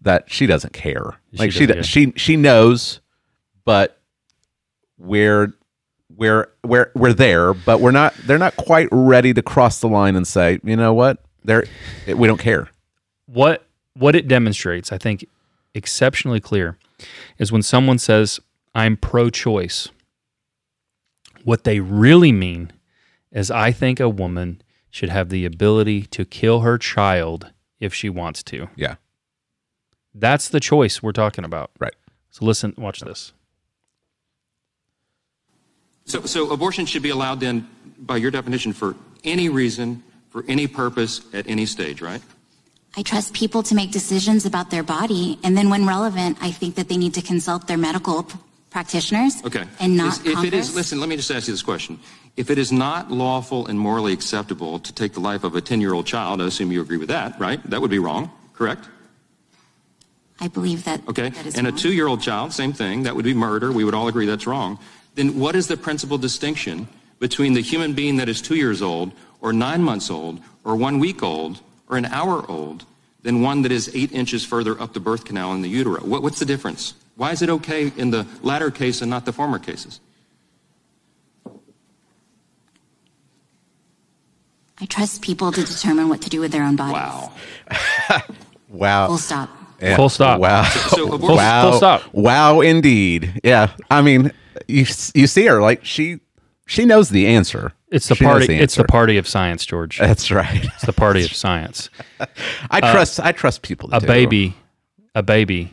Speaker 1: that she doesn't care. Like she
Speaker 2: doesn't
Speaker 1: she, she knows, but we're we're we're we're there, but we're not. They're not quite ready to cross the line and say, you know what, they're we don't care.
Speaker 2: what what it demonstrates, I think, exceptionally clear, is when someone says, "I'm pro-choice." What they really mean is, I think a woman should have the ability to kill her child if she wants to.
Speaker 1: Yeah,
Speaker 2: That's the choice we're talking about.
Speaker 1: right.
Speaker 2: So listen, watch this.
Speaker 4: So, so abortion should be allowed then, by your definition, for any reason, for any purpose, at any stage, right?
Speaker 5: I trust people to make decisions about their body, and then when relevant, I think that they need to consult their medical p- practitioners
Speaker 4: Okay.
Speaker 5: and not
Speaker 4: Is- if it is, listen, let me just ask you this question. If it is not lawful and morally acceptable to take the life of a 10-year-old child, I assume you agree with that, right? That would be wrong, correct?
Speaker 5: I believe that
Speaker 4: Okay.
Speaker 5: that
Speaker 4: And a two-year-old child, same thing. That would be murder. We would all agree that's wrong. Then what is the principal distinction between the human being that is two years old, or nine months old, or one week old, or an hour old, than one that is eight inches further up the birth canal in the utero? What, what's the difference? Why is it okay in the latter case and not the former cases?
Speaker 5: I trust people to determine what to do with their own bodies.
Speaker 4: Wow.
Speaker 1: Wow.
Speaker 5: Full stop.
Speaker 1: Yeah.
Speaker 2: Full stop.
Speaker 1: Wow.
Speaker 4: So abortion-
Speaker 2: Full-
Speaker 1: wow.
Speaker 2: full stop.
Speaker 1: Wow, indeed. Yeah. I mean, you you see her like she she knows the answer.
Speaker 2: It's the
Speaker 1: She
Speaker 2: party.
Speaker 1: the
Speaker 2: it's the party of science, George.
Speaker 1: That's right.
Speaker 2: It's the party of science.
Speaker 1: I trust. I trust people.
Speaker 2: Uh, A
Speaker 1: do.
Speaker 2: baby, a baby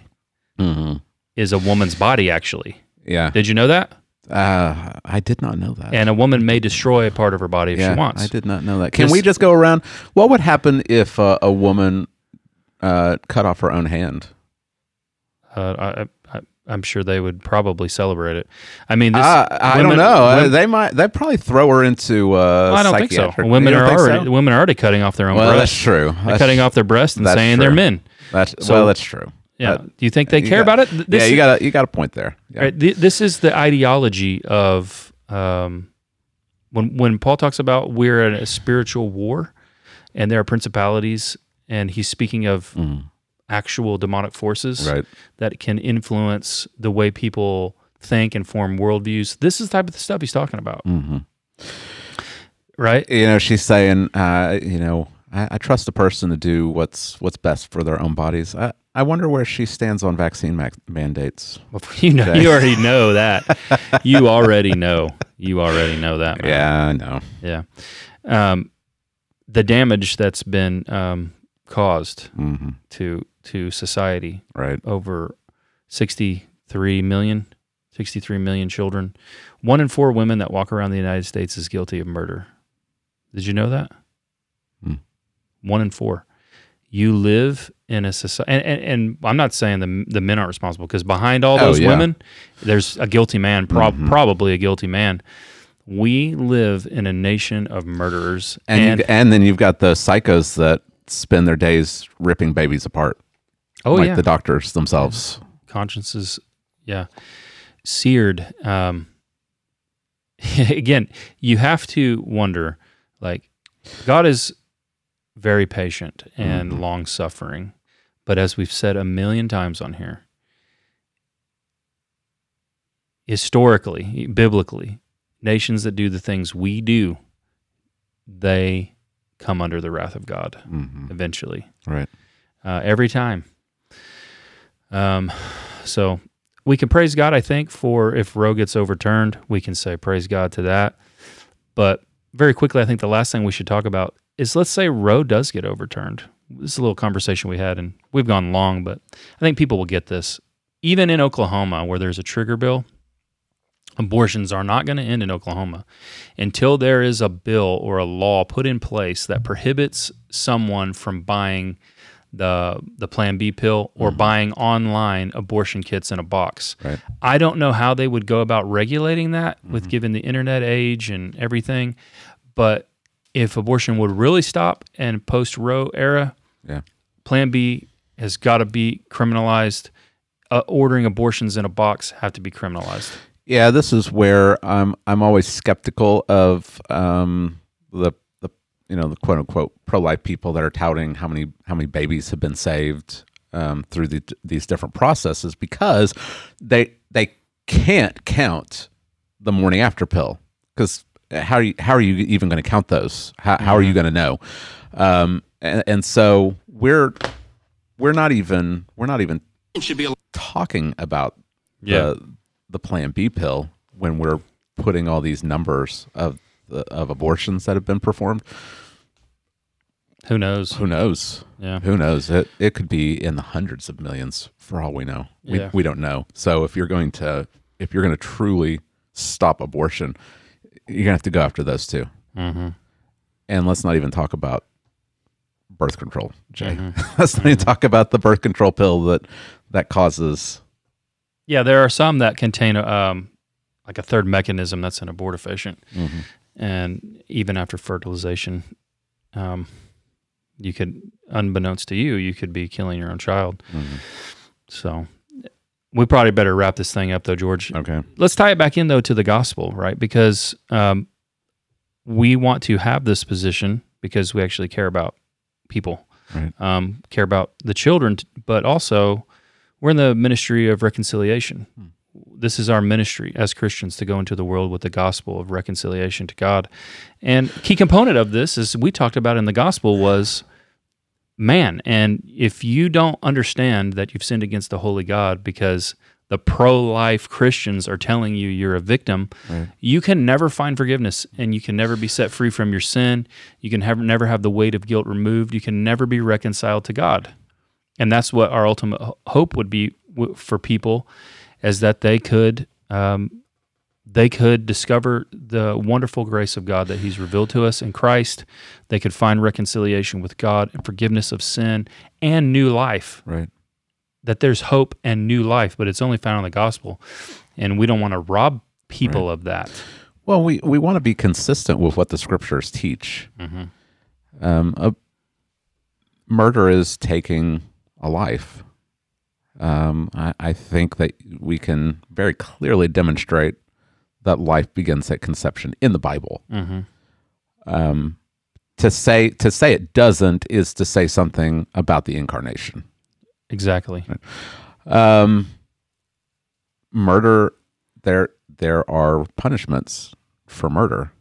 Speaker 1: Mm-hmm.
Speaker 2: is a woman's body. Actually,
Speaker 1: Yeah.
Speaker 2: did you know that?
Speaker 1: Uh, I did not know that.
Speaker 2: And a woman may destroy a part of her body if
Speaker 1: yeah,
Speaker 2: she wants.
Speaker 1: I did not know that. Can we just go around? What would happen if uh, a woman uh, cut off her own hand?
Speaker 2: Uh, I, I'm sure they would probably celebrate it. I mean, this,
Speaker 1: Uh, I
Speaker 2: women-
Speaker 1: don't know.
Speaker 2: Women-
Speaker 1: they might. They probably throw her into. Uh,
Speaker 2: I don't think so. Women are already
Speaker 1: so?
Speaker 2: women are already cutting off their own
Speaker 1: Well, that's
Speaker 2: breasts.
Speaker 1: true.
Speaker 2: They're
Speaker 1: That's-
Speaker 2: cutting off their breasts and
Speaker 1: that's
Speaker 2: saying they're men.
Speaker 1: That's
Speaker 2: So-
Speaker 1: well, that's true.
Speaker 2: Yeah. Do you think they
Speaker 1: you
Speaker 2: care
Speaker 1: got-
Speaker 2: about it? This
Speaker 1: yeah, you got a you got a point there. Yeah.
Speaker 2: Right. Th- This is the ideology of um, when when Paul talks about we're in a spiritual war, and there are principalities, and he's speaking of actual demonic forces.
Speaker 1: Right.
Speaker 2: that can influence the way people think and form worldviews. This is the type of stuff he's talking about,
Speaker 1: Mm-hmm.
Speaker 2: right?
Speaker 1: You know, she's saying, uh, you know, I, I trust a person to do what's what's best for their own bodies. I, I wonder where she stands on vaccine mac- mandates.
Speaker 2: You know, you already know that. you already know. You already know that. Man.
Speaker 1: Yeah, I know.
Speaker 2: Yeah. Um, the damage that's been um, caused
Speaker 1: hmm
Speaker 2: to to society
Speaker 1: Right.
Speaker 2: over 63 million 63 million children one in four women that walk around the united states is guilty of murder did you know that
Speaker 1: Hmm.
Speaker 2: one in four you live in a society and, and, and i'm not saying the, the men aren't responsible because behind all
Speaker 1: Oh,
Speaker 2: those
Speaker 1: yeah.
Speaker 2: women there's a guilty man prob-
Speaker 1: Mhm.
Speaker 2: probably a guilty man we live in a nation of murderers
Speaker 1: And
Speaker 2: and,
Speaker 1: and then you've got the psychos that spend their days ripping babies apart,
Speaker 2: oh
Speaker 1: like
Speaker 2: yeah
Speaker 1: the doctors themselves.
Speaker 2: consciences yeah seared um again you have to wonder like god is very patient and
Speaker 1: Mhm.
Speaker 2: long suffering but as we've said a million times on here historically biblically nations that do the things we do they come under the wrath of god
Speaker 1: hmm
Speaker 2: eventually
Speaker 1: Right.
Speaker 2: uh, every time. Um, so we can praise God, I think, for if Roe gets overturned, we can say praise God to that. But very quickly, I think the last thing we should talk about is let's say Roe does get overturned. This is a little conversation we had, and we've gone long, but I think people will get this. Even in Oklahoma, where there's a trigger bill, abortions are not going to end in Oklahoma until there is a bill or a law put in place that prohibits someone from buying the the Plan B pill or buying online abortion kits in a box.
Speaker 1: Right.
Speaker 2: I don't know how they would go about regulating that with given the internet age and everything, but if abortion would really stop and post Roe era,
Speaker 1: Yeah.
Speaker 2: Plan B has got to be criminalized. Uh, ordering abortions in a box have to be criminalized.
Speaker 1: Yeah, this is where I'm I'm always skeptical of um, the the you know the quote unquote pro life people that are touting how many how many babies have been saved um, through the, these different processes because they they can't count the morning after pill because how are you how are you even going to count those? How, how are you going to know? Um, and, and so we're we're not even we're not even
Speaker 4: should be
Speaker 1: talking about
Speaker 2: Yeah.
Speaker 1: the the Plan B pill when we're putting all these numbers of the, of abortions that have been performed.
Speaker 2: Who knows?
Speaker 1: Who knows?
Speaker 2: Yeah.
Speaker 1: Who knows? It it could be in the hundreds of millions for all we know. We
Speaker 2: Yeah.
Speaker 1: we don't know. So if you're going to if you're going to truly stop abortion, you're gonna have to go after those two.
Speaker 2: Mm-hmm.
Speaker 1: And let's not even talk about birth control, Jay.
Speaker 2: Mm-hmm.
Speaker 1: let's not even talk about the birth control pill that that causes.
Speaker 2: Yeah, there are some that contain um, like a third mechanism that's an abortifacient,
Speaker 1: Mm-hmm.
Speaker 2: and even after fertilization, um, you could, unbeknownst to you, you could be killing your own child.
Speaker 1: Mm-hmm.
Speaker 2: So, we probably better wrap this thing up, though, George.
Speaker 1: Okay.
Speaker 2: Let's tie it back in though to the gospel, right? Because um, we want to have this position because we actually care about people,
Speaker 1: Right.
Speaker 2: um, care about the children, but also we're in the ministry of reconciliation. Hmm. This is our ministry as Christians to go into the world with the gospel of reconciliation to God. And key component of this is we talked about in the gospel was man. And if you don't understand that you've sinned against the holy God because the pro-life Christians are telling you you're a victim, you can never find forgiveness and you can never be set free from your sin. You can have, never have the weight of guilt removed. You can never be reconciled to God. And that's what our ultimate hope would be for people is that they could um, they could discover the wonderful grace of God that He's revealed to us in Christ. They could find reconciliation with God and forgiveness of sin and new life
Speaker 1: Right.
Speaker 2: that there's hope and new life, but it's only found in the gospel. And we don't want to rob people of that.
Speaker 1: Well, we, we want to be consistent with what the scriptures teach. Um, a, murder is taking a life. Um, I, I think that we can very clearly demonstrate that life begins at conception in the Bible. Um, to say to say it doesn't is to say something about the incarnation.
Speaker 2: Exactly.
Speaker 1: Um, murder there there are punishments for murder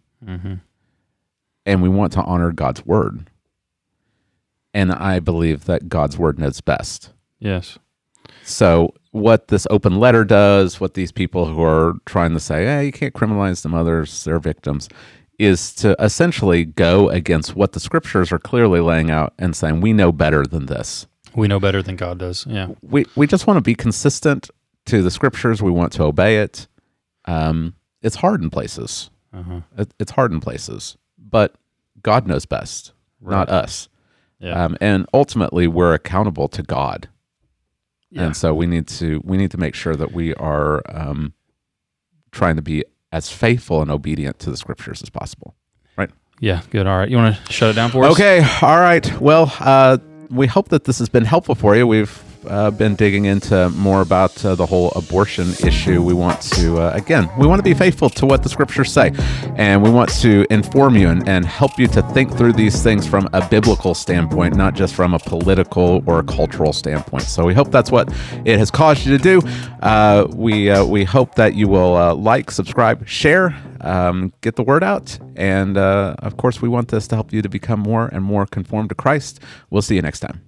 Speaker 1: and we want to honor god's word and i believe that god's word knows best
Speaker 2: Yes.
Speaker 1: so what this open letter does what these people who are trying to say hey you can't criminalize them others they're victims is to essentially go against what the scriptures are clearly laying out and saying we know better than this
Speaker 2: We know better than God does. Yeah.
Speaker 1: we we just want to be consistent to the scriptures. We want to obey it. Um, it's hard in places. It, it's hard in places, but God knows best, not us.
Speaker 2: Yeah.
Speaker 1: Um, and ultimately, we're accountable to God,
Speaker 2: Yeah.
Speaker 1: and so we need to we need to make sure that we are um, trying to be as faithful and obedient to the scriptures as possible. Right.
Speaker 2: Yeah. Good. All right. You want to shut it down for us?
Speaker 1: Okay. All right. Well, uh, we hope that this has been helpful for you. We've uh, been digging into more about uh, the whole abortion issue. We want to, uh, again, we want to be faithful to what the scriptures say, and we want to inform you and, and help you to think through these things from a biblical standpoint, not just from a political or a cultural standpoint. So we hope that's what it has caused you to do. Uh, we uh, we hope that you will uh, like, subscribe, share, um, get the word out, and of course, we want this to help you to become more and more conformed to Christ. We'll see you next time.